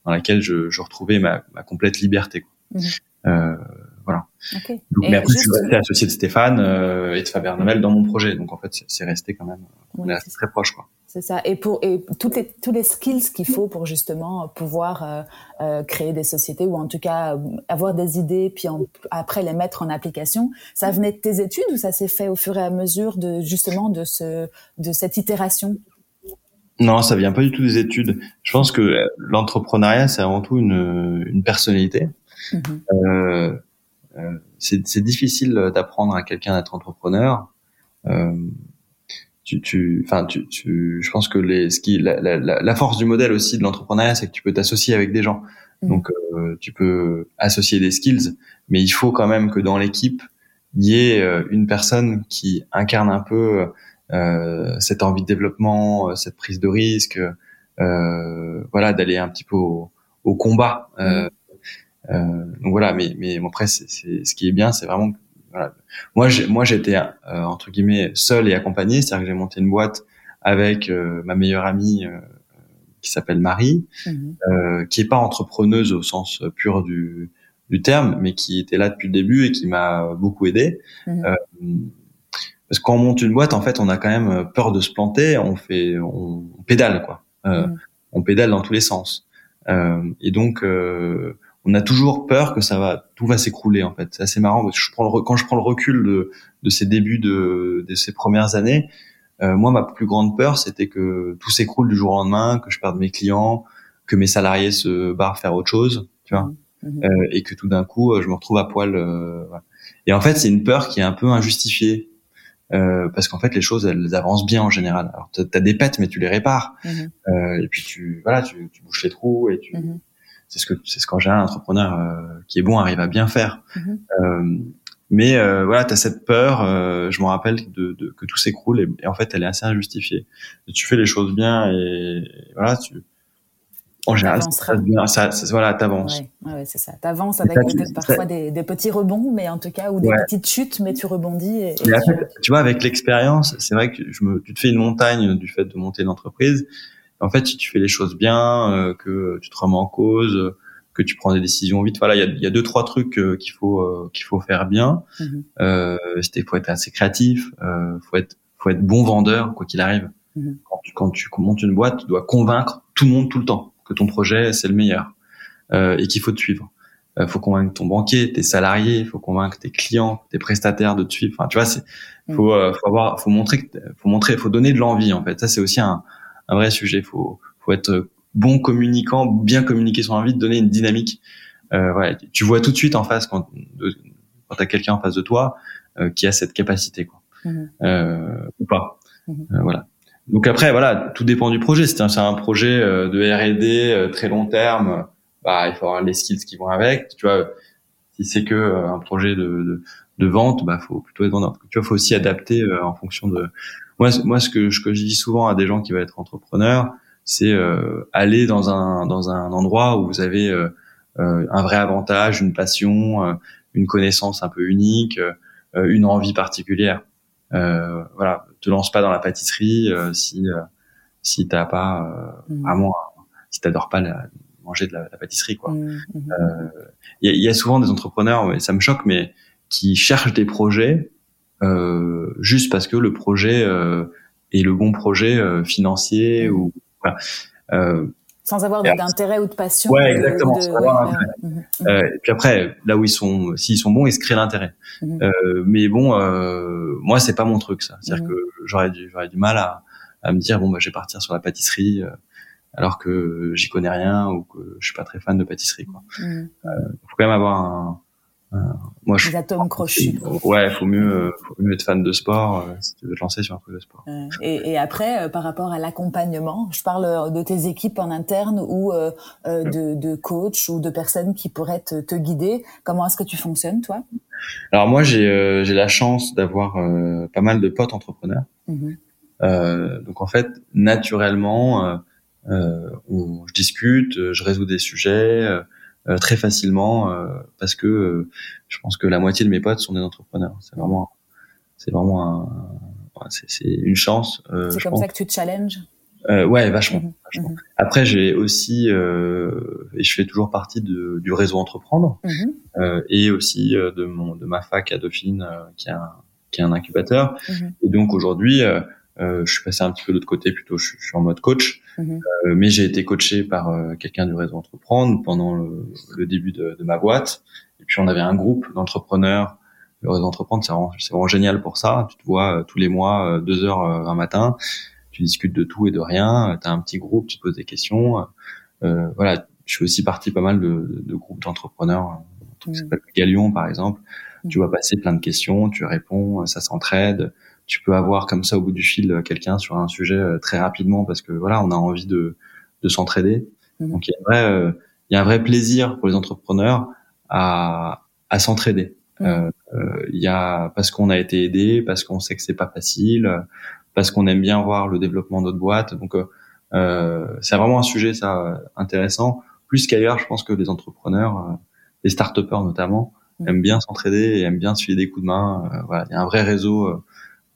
dans laquelle je, je retrouvais ma, ma complète liberté. Quoi. Mmh. Euh, voilà. Okay. Donc, mais après, je suis resté associé de Stéphane euh, et de Fabien Noël dans mon projet. Donc en fait, c'est resté quand même, on est resté très proche, quoi. C'est ça. Et pour et toutes les tous les skills qu'il faut pour justement pouvoir euh, euh, créer des sociétés ou en tout cas avoir des idées puis après les mettre en application, ça venait de tes études ou ça s'est fait au fur et à mesure de justement de ce de cette itération? Non, ça vient pas du tout des études. Je pense que l'entrepreneuriat, c'est avant tout une, une personnalité. Mm-hmm. Euh, euh, c'est difficile d'apprendre à quelqu'un d'être entrepreneur. Euh, tu, tu, enfin, tu, tu, je pense que les, ce qui, la, la, la force du modèle aussi de l'entrepreneuriat, c'est que tu peux t'associer avec des gens. Mm. Donc, euh, tu peux associer des skills, mais il faut quand même que dans l'équipe, il y ait euh, une personne qui incarne un peu euh, cette envie de développement, euh, cette prise de risque, euh, voilà, d'aller un petit peu au, au combat. Mm. Donc voilà, mais, mais après, c'est, ce qui est bien, c'est vraiment moi, j'ai, moi, j'étais euh, entre guillemets seul et accompagné, c'est-à-dire que j'ai monté une boîte avec euh, ma meilleure amie euh, qui s'appelle Marie, mmh. qui est pas entrepreneuse au sens pur du, du terme, mais qui était là depuis le début et qui m'a beaucoup aidé. Mmh. parce que quand on monte une boîte, en fait, on a quand même peur de se planter. On fait, on, pédale quoi. Mmh. On pédale dans tous les sens. et donc, on a toujours peur que ça va, tout va s'écrouler en fait. C'est assez marrant parce que je prends le, quand je prends le recul de, de ces débuts de, de ces premières années, euh, moi ma plus grande peur c'était que tout s'écroule du jour au lendemain, que je perde mes clients, que mes salariés se barrent faire autre chose, tu vois, mmh, mmh. euh, et que tout d'un coup euh, je me retrouve à poil. Euh, et en fait c'est une peur qui est un peu injustifiée. Euh, parce qu'en fait les choses elles avancent bien en général. Alors t'as des pètes mais tu les répares mmh. euh, et puis tu voilà tu, tu bouches les trous et tu c'est ce que c'est ce qu'en général un entrepreneur euh, qui est bon arrive à bien faire. Mhm. Euh, Mais euh, voilà, t'as cette peur. Je me rappelle de, de, que tout s'écroule et, en fait, elle est assez injustifiée. tu fais les choses bien et voilà, tu en général, ça, bien, ça, ça, voilà, t'avances. Ouais, ouais, c'est ça. T'avances avec peut-être parfois des, des, petits rebonds, mais en tout cas, ou des petites chutes, mais tu rebondis. Et, tu... tu... vois, avec l'expérience, c'est vrai que je me, tu te fais une montagne du fait de monter une entreprise. En fait, si tu fais les choses bien, euh, que tu te remets en cause, que tu prends des décisions vite. Voilà, il y a, y a, deux trois trucs euh, qu'il faut euh, qu'il faut faire bien. Mm euh, faut être assez créatif, euh, faut être faut être bon vendeur quoi qu'il arrive. Mhm. Quand, tu, quand tu montes une boîte, tu dois convaincre tout le monde tout le temps que ton projet c'est le meilleur euh, et qu'il faut te suivre. Euh, faut convaincre ton banquier, tes salariés, faut convaincre tes clients, tes prestataires de te suivre. Enfin, tu vois, c'est mhm. faut faut avoir faut montrer faut montrer faut donner de l'envie en fait. Ça c'est aussi un un vrai sujet. Faut faut être bon communicant, bien communiquer son envie, de donner une dynamique. Euh, tu vois tout de suite en face quand, quand t'as quelqu'un en face de toi euh, qui a cette capacité, quoi, mhm. euh, ou pas. Euh, voilà. Donc après, voilà, tout dépend du projet. Si c'est un projet euh, de R&D très long terme, bah il faut avoir les skills qui vont avec. Tu vois, si c'est que un projet de, de, de, vente, bah faut plutôt être vendeur. Tu vois, faut aussi adapter en fonction de. Moi, moi, ce que, ce que je dis souvent à des gens qui veulent être entrepreneurs, c'est euh, aller dans un dans un endroit où vous avez euh, euh, un vrai avantage, une passion, une connaissance un peu unique, une envie particulière. voilà, te lance pas dans la pâtisserie si si t'as pas mmh. vraiment si t'adores pas la, manger de la, pâtisserie quoi. Mmh, mmh. Il y, y, a souvent des entrepreneurs, ça me choque, mais qui cherchent des projets euh, juste parce que le projet euh, est le bon projet euh, financier ou euh, sans avoir d'intérêt ou de passion. Ouais, exactement. Euh, et puis après, là où ils sont, s'ils sont bons, ils se créent l'intérêt. Euh, mais bon, euh, moi, c'est pas mon truc, ça. C'est-à-dire que j'aurais du, j'aurais du mal à, à me dire bon, bah, je vais partir sur la pâtisserie, euh, alors que j'y connais rien ou que je suis pas très fan de pâtisserie. Quoi. Mhm. Euh, faut quand même avoir un, euh, moi, je, atomes crochus. Ouais, faut mieux, euh, faut mieux être fan de sport euh, si tu veux te lancer sur un truc de sport. Et, et après, par rapport à l'accompagnement, je parle de tes équipes en interne ou de, de coachs ou de personnes qui pourraient te, te guider. Comment est-ce que tu fonctionnes, toi? Alors moi, j'ai j'ai la chance d'avoir pas mal de potes entrepreneurs. Mm-hmm. donc en fait, naturellement, on, je discute, je résous des sujets. Euh, très facilement euh, parce que euh, je pense que la moitié de mes potes sont des entrepreneurs. C'est vraiment, c'est vraiment un, c'est une chance. c'est comme ça que tu te challenges? Euh, ouais, vachement. Mhm. vachement. Mhm. Après, j'ai aussi euh, et je fais toujours partie de, du réseau entreprendre mhm. euh, et aussi de mon de ma fac à Dauphine qui est un qui est un incubateur. Et donc aujourd'hui, euh, je suis passé un petit peu de l'autre côté, plutôt je, suis en mode coach, mhm. euh, mais j'ai été coaché par euh, quelqu'un du réseau Entreprendre pendant le, le début de, de, ma boîte. Et puis on avait un groupe d'entrepreneurs. Le réseau Entreprendre, c'est vraiment, vraiment, génial pour ça. Tu te vois euh, tous les mois, deux heures un matin, tu discutes de tout et de rien. Tu as un petit groupe, tu te poses des questions. voilà, je suis aussi partie pas mal de, de groupes d'entrepreneurs, truc qui mhm. s'appelle Galion par exemple. Tu vas passer plein de questions, tu réponds, ça s'entraide tu peux avoir comme ça au bout du fil euh, quelqu'un sur un sujet euh, très rapidement parce que voilà, on a envie de, de s'entraider. Mhm. Donc il y a un vrai, euh, il y a un vrai plaisir pour les entrepreneurs à, à s'entraider. Mhm. Il y a parce qu'on a été aidé, parce qu'on sait que c'est pas facile, parce qu'on aime bien voir le développement d'autres boîtes. Donc euh, c'est vraiment un sujet ça intéressant. Plus qu'ailleurs, je pense que les entrepreneurs, les start notamment, mhm. aiment bien s'entraider et aiment bien se filer des coups de main. voilà, il y a un vrai réseau euh,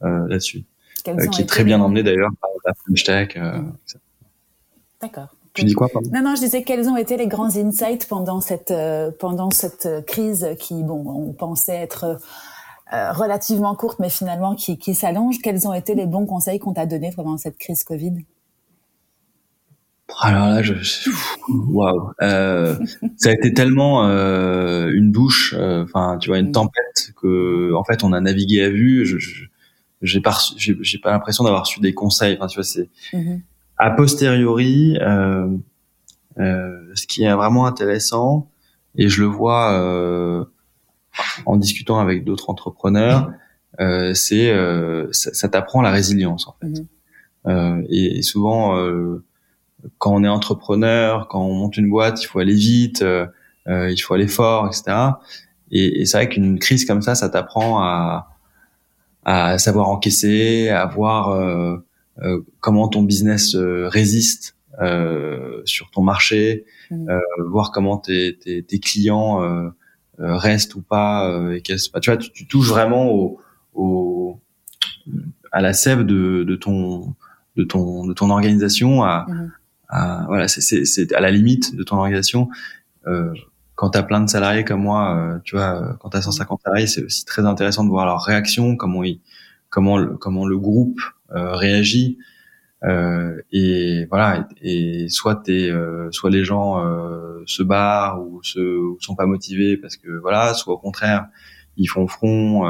là-dessus, euh, qui est très bien emmené d'ailleurs par la French Tech. Euh. D'accord. Tu dis quoi pardon? Non, non, je disais quels ont été les grands insights pendant cette pendant cette crise qui, bon, on pensait être relativement courte, mais finalement qui, qui s'allonge. Quels ont été les bons conseils qu'on t'a donnés pendant cette crise Covid? Alors là, je, waouh, euh, ça a été tellement euh, une douche, enfin, tu vois, une mm. tempête que, en fait, on a navigué à vue. Je, je, j'ai pas j'ai pas l'impression d'avoir su des conseils enfin tu vois c'est mm-hmm. a posteriori euh, euh, ce qui est vraiment intéressant et je le vois euh, en discutant avec d'autres entrepreneurs euh, c'est euh, ça, ça t'apprend la résilience en fait. Euh, et, et, souvent quand on est entrepreneur quand on monte une boîte il faut aller vite il faut aller fort etc et, et c'est vrai qu'une crise comme ça, ça t'apprend à, à savoir encaisser, à voir euh, euh, comment ton business euh, résiste sur ton marché, mmh. voir comment tes, tes, tes clients restent ou pas. et tu vois, tu, tu, touches vraiment au, au, à la sève de, de ton de ton de ton organisation à, mmh. à voilà c'est à la limite de ton organisation euh, quand tu as plein de salariés comme moi, euh, tu vois, euh, quand tu as 150 salariés, c'est aussi très intéressant de voir leur réaction, comment ils, comment le, comment le groupe euh, réagit. Euh, et voilà, et, soit t'es, soit les gens se barrent ou se sont pas motivés parce que voilà, soit au contraire ils font front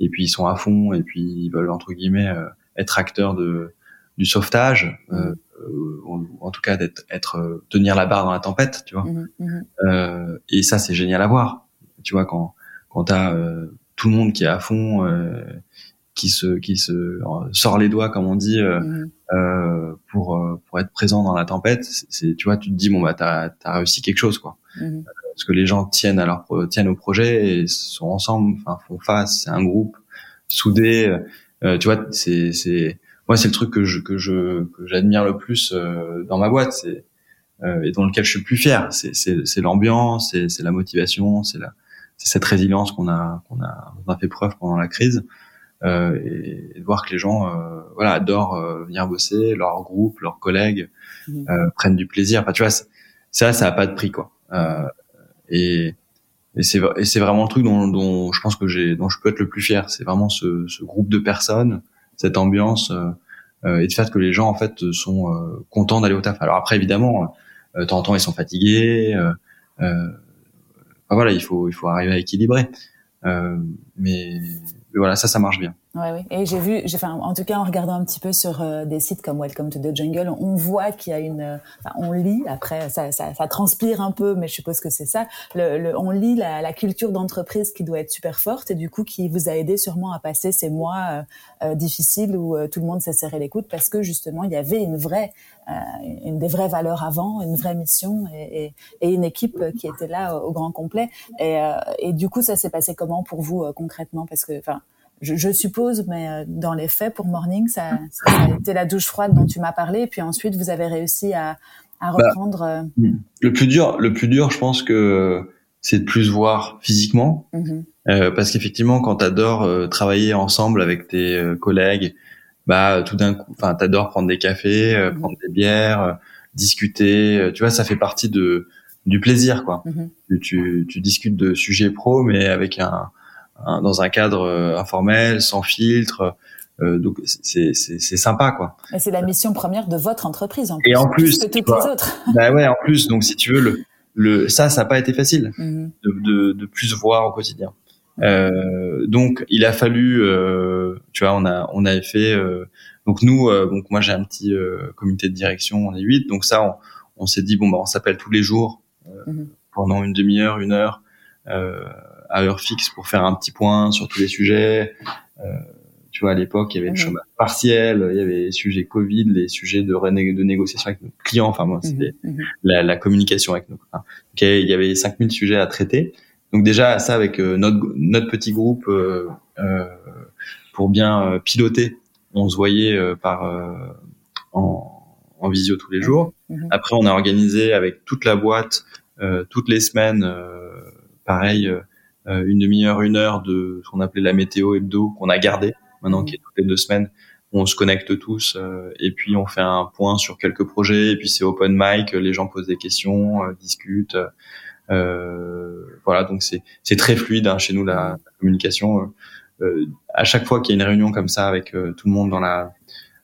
et puis ils sont à fond et puis ils veulent entre guillemets être acteurs de du sauvetage. Mmh. Euh, ou en tout cas d'être être euh, tenir la barre dans la tempête tu vois mmh, mmh. Euh, et ça c'est génial à voir tu vois quand quand t'as euh, tout le monde qui est à fond qui se qui se sort les doigts comme on dit mmh. pour pour être présent dans la tempête c'est tu vois tu te dis bon bah t'as as réussi quelque chose quoi parce que les gens tiennent à leur tiennent au projet et sont ensemble enfin font face c'est un groupe soudé tu vois c'est c'est moi c'est le truc que je que je que j'admire le plus euh, dans ma boîte c'est euh, et dans lequel je suis le plus fier. C'est c'est c'est l'ambiance c'est c'est la motivation c'est la c'est cette résilience qu'on a qu'on a on a fait preuve pendant la crise. Euh, et, et, de voir que les gens euh, voilà adorent euh, venir bosser leur groupe leurs collègues mmh. prennent du plaisir. Enfin tu vois ça ça a pas de prix quoi. Et et c'est et c'est vraiment le truc dont, dont je pense que j'ai dont je peux être le plus fier. C'est vraiment ce, ce groupe de personnes cette ambiance euh, euh, et de fait que les gens en fait sont euh, contents d'aller au taf. Alors après évidemment, de temps en temps ils sont fatigués. voilà, il faut il faut arriver à équilibrer. mais voilà, ça, ça marche bien. Ouais, oui. Et j'ai vu, j'ai, enfin, en tout cas, en regardant un petit peu sur euh, des sites comme Welcome to the Jungle, on voit qu'il y a une, euh, on lit. Après, ça, ça, ça, transpire un peu, mais je suppose que c'est ça. Le, le, on lit la, la culture d'entreprise qui doit être super forte et du coup qui vous a aidé sûrement à passer ces mois euh, difficiles où tout le monde s'est serré les coudes parce que justement il y avait une vraie, une des vraies valeurs avant, une vraie mission et, et, et une équipe qui était là au, grand complet. Et, et du coup, ça s'est passé comment pour vous concrètement? Parce que, enfin je, je, suppose, mais euh, dans les faits, pour Morning, ça, ça, a été la douche froide dont tu m'as parlé, et puis ensuite vous avez réussi à, à bah, reprendre. Euh, le plus dur, le plus dur, je pense que c'est de plus voir physiquement, mm-hmm. euh, parce qu'effectivement, quand t'adores euh, travailler ensemble avec tes collègues, bah tout d'un coup, enfin t'adores prendre des cafés, mm-hmm. prendre des bières, discuter, tu vois, ça fait partie de du plaisir, quoi. Mm-hmm. Tu, tu discutes de sujets pro, mais avec un Hein, dans un cadre euh, informel, sans filtre. Euh, donc c'est c'est sympa quoi. Et c'est la mission première de votre entreprise en plus. Et en plus, que toutes les autres. bah ouais, en plus. Donc si tu veux le le ça ça n'a pas été facile mhm. de, de, de plus voir au quotidien. Euh, donc il a fallu, euh, tu vois, on a on avait fait. Euh, donc nous, euh, donc moi j'ai un petit comité de direction, on est huit. Donc ça, on, on s'est dit bon bah on s'appelle tous les jours mhm. pendant une demi-heure, une heure à heure fixe pour faire un petit point sur tous les sujets. Euh, tu vois, à l'époque, il y avait le mhm. chômage partiel, il y avait les sujets Covid, les sujets de, de négociation avec nos clients. Enfin, moi, c'était mhm. Mhm. la, la, communication avec nos clients. il y avait 5000 sujets à traiter. Donc déjà, ça, avec euh, notre, notre petit groupe, euh, euh pour bien piloter, on se voyait par en, en visio tous les jours. Après, on a organisé avec toute la boîte, toutes les semaines, pareil, euh, une demi-heure, une heure de ce qu'on appelait la météo hebdo qu'on a gardé maintenant mmh. qui est toutes les deux semaines. On se connecte tous euh, et puis on fait un point sur quelques projets et puis c'est open mic, les gens posent des questions, euh, discutent. voilà, donc c'est c'est très fluide hein, chez nous la, la communication. à chaque fois qu'il y a une réunion comme ça avec tout le monde dans la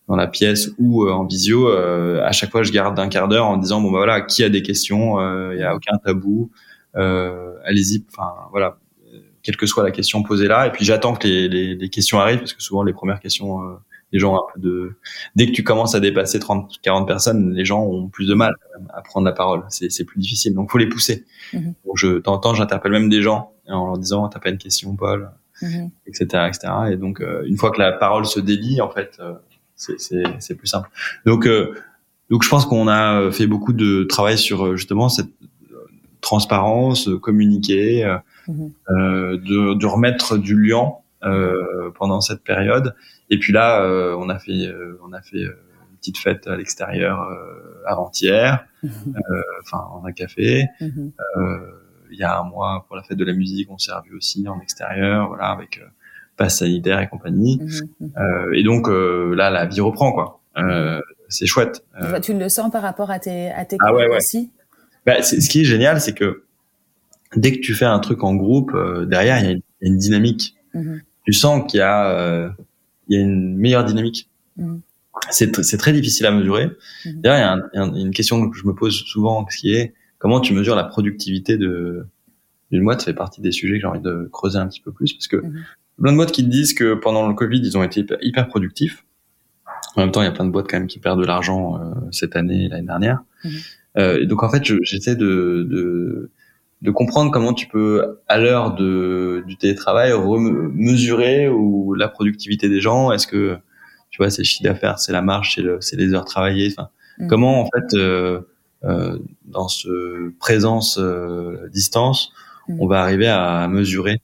dans la pièce ou en visio, à chaque fois je garde un quart d'heure en disant bon bah voilà qui a des questions, il y a aucun tabou, allez-y, enfin voilà quelle que soit la question posée là. Et puis j'attends que les, les, les, questions arrivent parce que souvent les premières questions, euh, les gens un peu de dès que tu commences à dépasser 30, 40 personnes, les gens ont plus de mal à prendre la parole. C'est, c'est plus difficile, donc faut les pousser. Mm-hmm. Donc je t'entends, j'interpelle même des gens en leur disant t'as pas une question, Paul, etc., mm-hmm. etc. Et donc euh, une fois que la parole se délie, en fait, euh, c'est, c'est, c'est plus simple. Donc euh, donc je pense qu'on a fait beaucoup de travail sur justement cette transparence, communiquer mhm. de, de, remettre du liant pendant cette période. Et puis là, on a fait, on a fait une petite fête à l'extérieur avant-hier, mhm. enfin en un café. Mhm. il y a un mois pour la fête de la musique, on s'est revu aussi en extérieur, voilà, avec passe sanitaire et compagnie. et donc là, la vie reprend quoi. c'est chouette. tu le sens par rapport à tes à tes ah, ouais, aussi? Bah, ce qui est génial, c'est que dès que tu fais un truc en groupe, euh, derrière, il y, a une dynamique. Mm-hmm. Tu sens qu'il y a, euh, y a une meilleure dynamique. Mm-hmm. C'est, c'est très difficile à mesurer. Mm-hmm. D'ailleurs, il y, a une question que je me pose souvent, qui est comment tu mesures la productivité de d'une boîte? Ça fait partie des sujets que j'ai envie de creuser un petit peu plus, parce que plein de boîtes qui te disent que pendant le Covid, ils ont été hyper, productifs. En même temps, il y a plein de boîtes quand même qui perdent de l'argent euh, cette année et l'année dernière. Euh, donc en fait, j'essaie de, de, de comprendre comment tu peux, à l'heure de, du télétravail, mesurer ou la productivité des gens. Est-ce que tu vois, c'est le chiffre d'affaires, c'est la marge, c'est le, les heures travaillées. Enfin, mm. comment en fait, euh, euh, dans ce présence euh, distance, mm. on va arriver à mesurer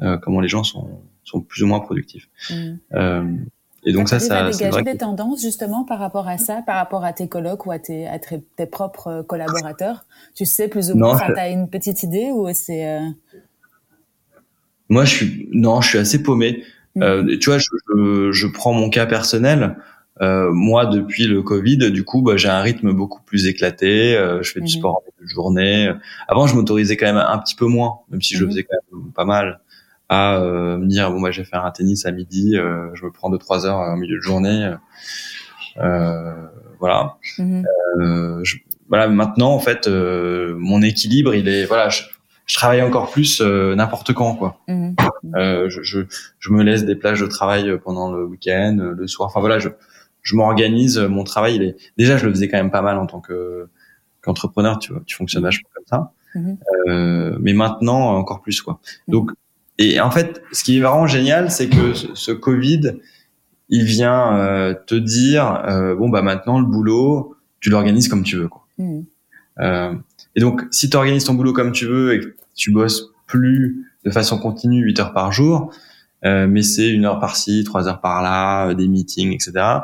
euh, comment les gens sont, sont plus ou moins productifs. Mm. Et donc ça, ça, ça dégagé des tendances justement par rapport à ça, par rapport à tes colocs ou à tes, à tes, propres collaborateurs? Tu sais plus ou moins, tu as une petite idée ou c'est euh... Moi, je suis non, je suis assez paumé. Mm. Euh, tu vois, je, je, je, prends mon cas personnel. Euh, moi, depuis le Covid, du coup, bah, j'ai un rythme beaucoup plus éclaté. Euh, je fais du mm-hmm. sport en journée. Avant, je m'autorisais quand même un petit peu moins, même si je mm-hmm. faisais quand même pas mal à euh, me dire bon moi je vais faire un tennis à midi, euh, je me prends deux trois heures au milieu de journée, euh, voilà. Mhm. Je, voilà maintenant en fait mon équilibre il est voilà je, je travaille encore plus n'importe quand quoi. Mhm. Je, je, je, me laisse des plages de travail pendant le week-end, le soir. Enfin voilà, je, je m'organise. Mon travail, il est déjà, je le faisais quand même pas mal en tant que qu'entrepreneur. Tu vois, tu fonctionnes mhm. vachement comme ça. Euh, mais maintenant encore plus quoi. Donc et en fait, ce qui est vraiment génial, c'est que ce, Covid, il vient euh, te dire euh, bon bah maintenant le boulot, tu l'organises comme tu veux quoi. Mmh. Euh, et donc si tu organises ton boulot comme tu veux et que tu bosses plus de façon continue 8 heures par jour, euh, mais c'est une heure par-ci, trois heures par-là, des meetings, etc.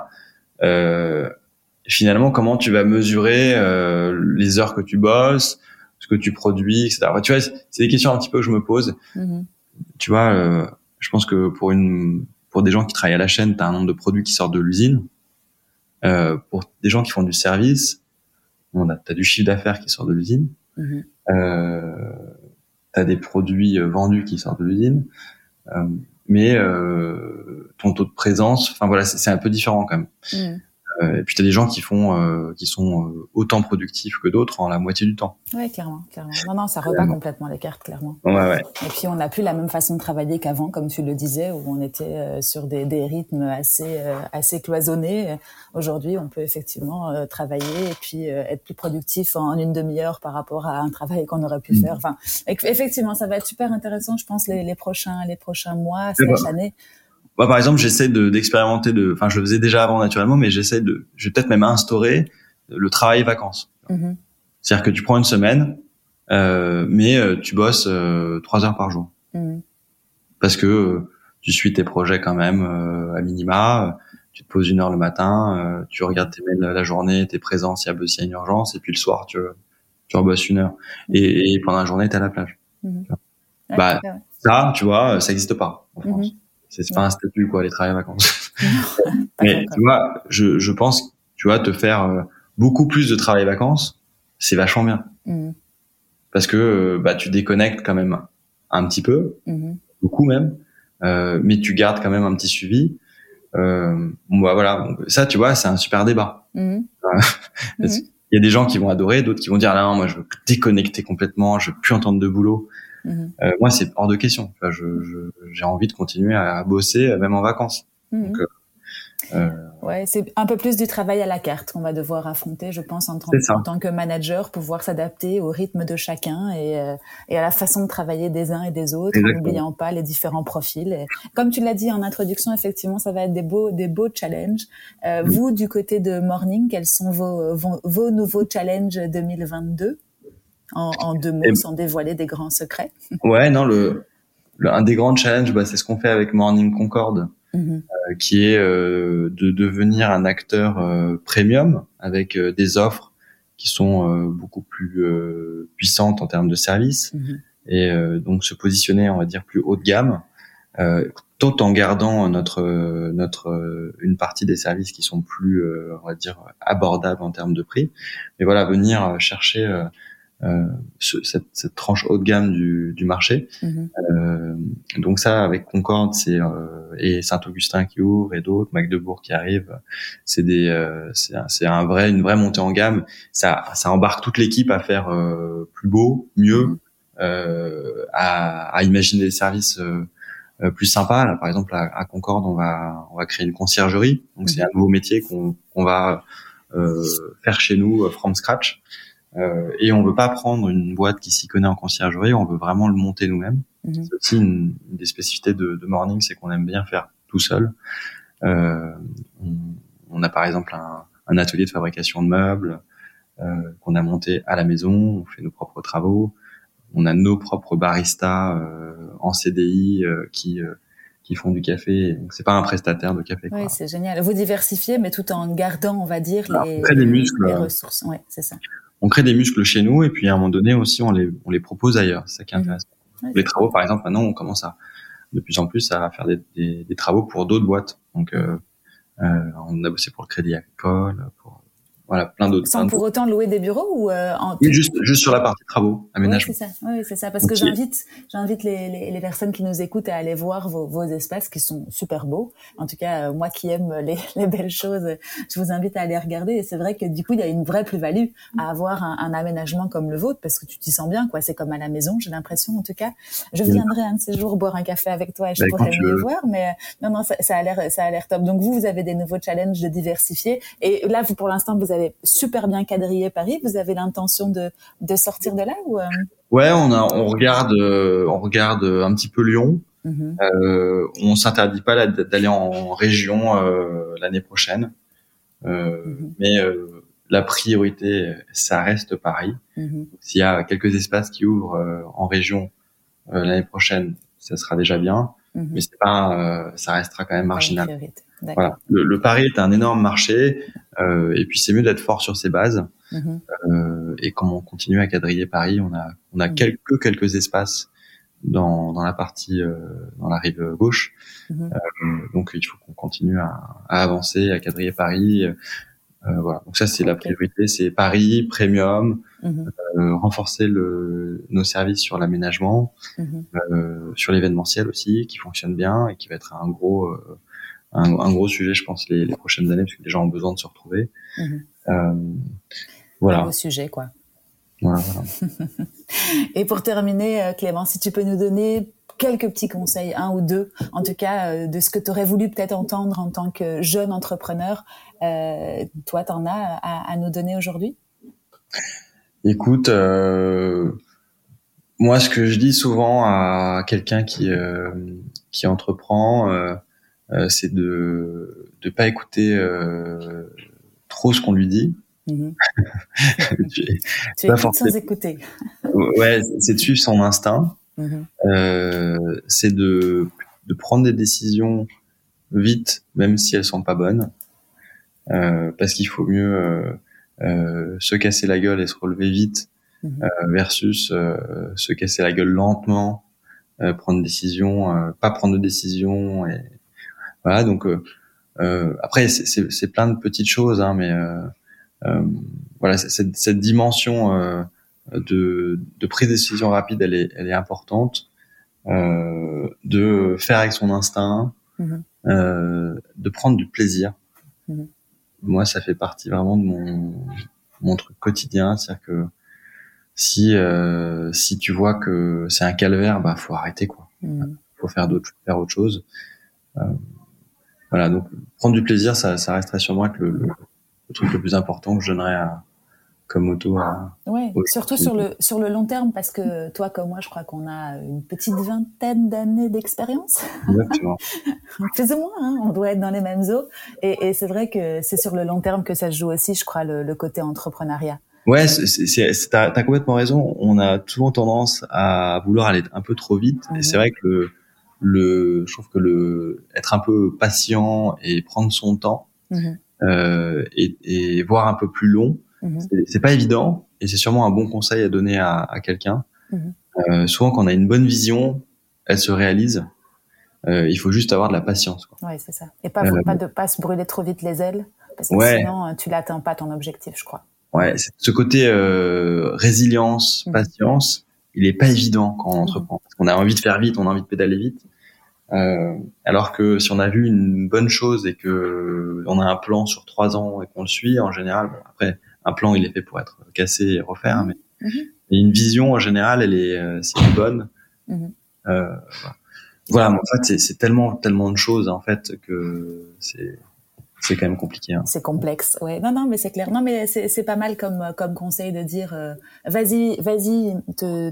finalement, comment tu vas mesurer les heures que tu bosses, ce que tu produis, etc. tu vois, c'est des questions un petit peu que je me pose. Mmh tu vois, euh, je pense que pour une pour des gens qui travaillent à la chaîne, tu as un nombre de produits qui sortent de l'usine. Euh, pour des gens qui font du service, on a, as du chiffre d'affaires qui sort de l'usine. Mm-hmm. Euh, tu as des produits euh, vendus qui sortent de l'usine. Euh, mais ton taux de présence, enfin voilà, c'est un peu différent quand même. Mm. Euh, et puis tu as des gens qui font, euh, qui sont euh, autant productifs que d'autres en la moitié du temps. Oui, clairement, clairement. Non, non, ça rebat complètement les cartes, clairement. Ouais, ouais. Et puis on n'a plus la même façon de travailler qu'avant, comme tu le disais, où on était sur des, des rythmes assez, assez cloisonnés. Aujourd'hui, on peut effectivement travailler et puis être plus productif en une demi-heure par rapport à un travail qu'on aurait pu mm. faire. Enfin, effectivement, ça va être super intéressant, je pense, les, les prochains, les prochains mois, cette année moi, par exemple, j'essaie d'expérimenter de, enfin, je le faisais déjà avant naturellement, mais j'essaie de, je vais peut-être même instaurer le travail vacances. Mm-hmm. C'est-à-dire que tu prends une semaine, euh, mais euh, tu bosses euh, trois heures par jour. Mm-hmm. Parce que euh, tu suis tes projets quand même à minima. Tu te poses une heure le matin, tu regardes tes mails la journée, t'es présent s'il y a, une urgence, et puis le soir tu tu rebosses une heure. Mm-hmm. Et, et pendant la journée t'es à la plage. Bah ça, tu vois, ça n'existe pas en France. C'est pas un statut quoi, les travails vacances. Mais tu vois, je, je pense, tu vois, te faire euh, beaucoup plus de travail vacances, c'est vachement bien. Mm. Parce que euh, bah tu déconnectes quand même un petit peu, mm-hmm. beaucoup même, euh, mais tu gardes quand même un petit suivi. Euh, bah voilà, ça tu vois, c'est un super débat. Mm-hmm. Mm-hmm. Il y a des gens qui vont adorer, d'autres qui vont dire là, non, moi je veux déconnecter complètement, je veux plus entendre de boulot. Mhm. Euh, moi, c'est hors de question. Enfin, je, j'ai envie de continuer à bosser, euh, même en vacances. Mhm. Donc, euh, euh, ouais, c'est un peu plus du travail à la carte qu'on va devoir affronter, je pense, en, en tant que manager, pouvoir s'adapter au rythme de chacun et, euh, et, à la façon de travailler des uns et des autres, en n'oubliant pas les différents profils. Et comme tu l'as dit en introduction, effectivement, ça va être des beaux, des beaux challenges. Euh, Vous, du côté de Morning, quels sont vos, vos, vos nouveaux challenges 2022 en, deux mots, sans dévoiler des grands secrets. Ouais, non, le, un des grands challenges, bah, c'est ce qu'on fait avec Morning Concorde, mm-hmm. euh, qui est euh, de devenir un acteur euh, premium avec des offres qui sont beaucoup plus puissantes en termes de services mm-hmm. et donc se positionner, on va dire, plus haut de gamme, tout en gardant notre notre une partie des services qui sont plus, on va dire, abordables en termes de prix. Mais voilà, venir chercher euh, cette, cette, tranche haut de gamme du, du marché. Mhm. Euh, donc ça, avec Concorde, c'est euh, et Saint-Augustin qui ouvre et d'autres, Magdebourg qui arrive, c'est des, c'est un, un, vrai, une vraie montée en gamme. Ça, ça embarque toute l'équipe à faire plus beau, mieux, mhm. à, à, imaginer des services plus sympas. Là, par exemple, à, à, Concorde, on va, on va créer une conciergerie. Donc c'est mhm. un nouveau métier qu'on qu'on va faire chez nous from scratch. Euh, et on veut pas prendre une boîte qui s'y connaît en conciergerie, on veut vraiment le monter nous-mêmes. Mhm. C'est aussi une, des spécificités de, de Morning, c'est qu'on aime bien faire tout seul. Euh, on, on, a par exemple un, un, atelier de fabrication de meubles euh, qu'on a monté à la maison, on fait nos propres travaux, on a nos propres baristas euh, en CDI euh, qui euh, qui font du café. Donc c'est pas un prestataire de café. Oui, c'est génial. Vous diversifiez, mais tout en gardant, on va dire, les, muscles, les ressources. Ouais, c'est ça on crée des muscles chez nous et puis à un moment donné aussi on les on les propose ailleurs. C'est ça qui est mhm. intéressant. les travaux par exemple maintenant on commence à de plus en plus à faire des, des, des travaux pour d'autres boîtes. Donc euh, euh, on a bossé pour le Crédit Agricole, voilà, plein d'autres. Sans pour autant louer des bureaux ou euh, en... oui, juste, juste sur la partie travaux, aménagement. Oui, c'est ça. Oui, c'est ça. Parce que j'invite, j'invite les, les, les, personnes qui nous écoutent à aller voir vos, vos espaces qui sont super beaux. En tout cas, euh, moi qui aime les, les, belles choses, je vous invite à aller regarder. Et c'est vrai que du coup, il y a une vraie plus-value à avoir un, un, aménagement comme le vôtre parce que tu t'y sens bien, quoi. C'est comme à la maison, j'ai l'impression, en tout cas. Je viendrai un de ces jours boire un café avec toi et je bah, pourrais mieux voir. Mais non, non, ça, ça a l'air, ça a l'air top. Donc vous, vous avez des nouveaux challenges de diversifier. Et là, vous, pour l'instant, vous avez super bien quadriller Paris. Vous avez l'intention de, de sortir de là ou euh? Ouais, on a, on regarde, euh, on regarde un petit peu Lyon. Mm-hmm. Euh, on s'interdit pas d'aller en région euh, l'année prochaine, mm-hmm. mais la priorité, ça reste Paris. Mm-hmm. S'il y a quelques espaces qui ouvrent en région l'année prochaine, ça sera déjà bien, mais c'est pas, ça restera quand même marginal. Voilà. Le, le, Paris est un énorme marché, euh, et puis c'est mieux d'être fort sur ses bases. Mhm. Euh, et comme on continue à quadriller Paris, on a on a mhm. quelques quelques espaces dans dans la partie euh, dans la rive gauche. Euh, donc il faut qu'on continue à, à, avancer, à quadriller Paris. Euh, voilà. Donc ça c'est la priorité, c'est Paris premium, renforcer le, nos services sur l'aménagement, sur l'événementiel aussi qui fonctionne bien et qui va être un gros un, un, gros sujet, je pense, les, les, prochaines années, parce que les gens ont besoin de se retrouver. Mhm. Euh, voilà. Un gros sujet, quoi. Voilà, voilà. Et pour terminer, euh, Clément, si tu peux nous donner quelques petits conseils, un ou deux, en tout cas, euh, de ce que tu aurais voulu peut-être entendre en tant que jeune entrepreneur, euh, toi, tu en as à, à, nous donner aujourd'hui? Écoute, euh, moi, ce que je dis souvent à quelqu'un qui, qui entreprend, c'est de ne pas écouter euh, trop ce qu'on lui dit. Mm-hmm. tu, tu pas sans écouter. ouais, c'est de suivre son instinct. Mm-hmm. Euh, c'est de, de prendre des décisions vite, même si elles sont pas bonnes, euh, parce qu'il faut mieux euh, euh, se casser la gueule et se relever vite mm-hmm. versus se casser la gueule lentement, prendre des décisions, pas prendre de décisions et, voilà, donc euh, euh, après c'est plein de petites choses, hein, mais euh, voilà, cette, cette dimension de, de prise de décision rapide, elle est, elle est importante. Euh, de faire avec son instinct, euh, de prendre du plaisir. Mm-hmm. Moi, ça fait partie vraiment de mon, mon truc quotidien, c'est-à-dire que si euh, si tu vois que c'est un calvaire, bah faut arrêter quoi. Mm-hmm. Faut faire d'autres faire autre chose. Euh, voilà, donc prendre du plaisir, ça, ça resterait sur moi que le, le, truc le plus important que je donnerais à, comme auto. À, ouais, surtout sur le sur le long terme, parce que toi comme moi, je crois qu'on a une petite vingtaine d'années d'expérience. Exactement. Plus ou moins, hein, on doit être dans les mêmes eaux. Et, et c'est vrai que c'est sur le long terme que ça se joue aussi, je crois, le, le côté entrepreneuriat. Ouais, t'as as complètement raison. On a souvent tendance à vouloir aller un peu trop vite. Et c'est mhm. vrai que le, le, je trouve que le être un peu patient et prendre son temps mhm. euh, et, et, voir un peu plus long, mhm. c'est pas évident. Et c'est sûrement un bon conseil à donner à, à quelqu'un. Euh, souvent, quand on a une bonne vision, elle se réalise. Euh, il faut juste avoir de la patience. Quoi. C'est ça. Et pas, euh, pas de pas se brûler trop vite les ailes, parce que sinon tu l'atteins pas ton objectif, je crois. Ouais, ce côté euh, résilience, mmh. patience, il est pas évident quand on entreprend. Parce qu'on a envie de faire vite, on a envie de pédaler vite. Euh, alors que si on a vu une bonne chose et que on a un plan sur trois ans et qu'on le suit, en général, bon, après un plan il est fait pour être cassé et refaire, mais mmh. une vision en général elle est euh, une bonne. Euh, voilà, mais en fait c'est tellement tellement de choses en fait que c'est c'est quand même compliqué. Hein. C'est complexe, ouais. Non, non, mais c'est clair. Non, mais c'est pas mal comme comme conseil de dire, euh, vas-y, vas-y,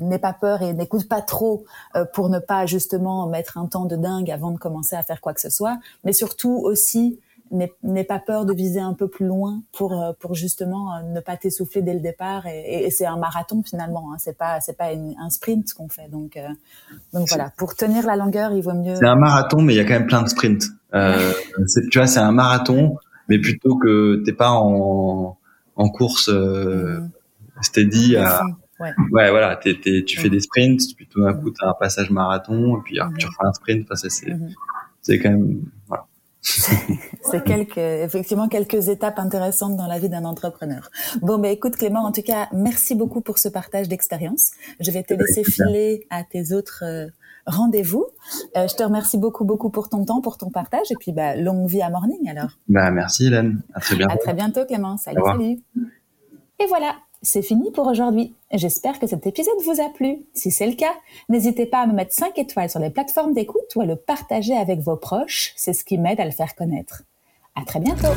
n'aie pas peur et n'écoute pas trop euh, pour ne pas justement mettre un temps de dingue avant de commencer à faire quoi que ce soit. Mais surtout aussi, n'aie pas peur de viser un peu plus loin pour euh, pour justement ne pas t'essouffler dès le départ. Et, et c'est un marathon finalement. Hein. C'est pas c'est pas un sprint qu'on fait. Donc donc voilà, pour tenir la longueur, il vaut mieux. C'est un marathon, mais il y a quand même plein de sprints. Euh, tu vois, c'est un marathon, mais plutôt que t'es pas en, en course euh, steady à, ouais. ouais, voilà, t'es, t'es, tu fais des sprints, puis tout d'un coup t'as un passage marathon, et puis tu refais un sprint. Enfin, c'est, c'est, c'est quand même, voilà. c'est quelques, effectivement quelques étapes intéressantes dans la vie d'un entrepreneur. Bon, ben écoute Clément, en tout cas, merci beaucoup pour ce partage d'expérience. Je vais te laisser filer à tes autres euh, rendez-vous. Euh, je te remercie beaucoup, beaucoup pour ton temps, pour ton partage, et puis bah, longue vie à Morning alors. Bah merci Hélène, à très bientôt. À très bientôt Clément, salut, salut. Et voilà, c'est fini pour aujourd'hui. J'espère que cet épisode vous a plu. Si c'est le cas, n'hésitez pas à me mettre 5 étoiles sur les plateformes d'écoute ou à le partager avec vos proches. C'est ce qui m'aide à le faire connaître. À très bientôt.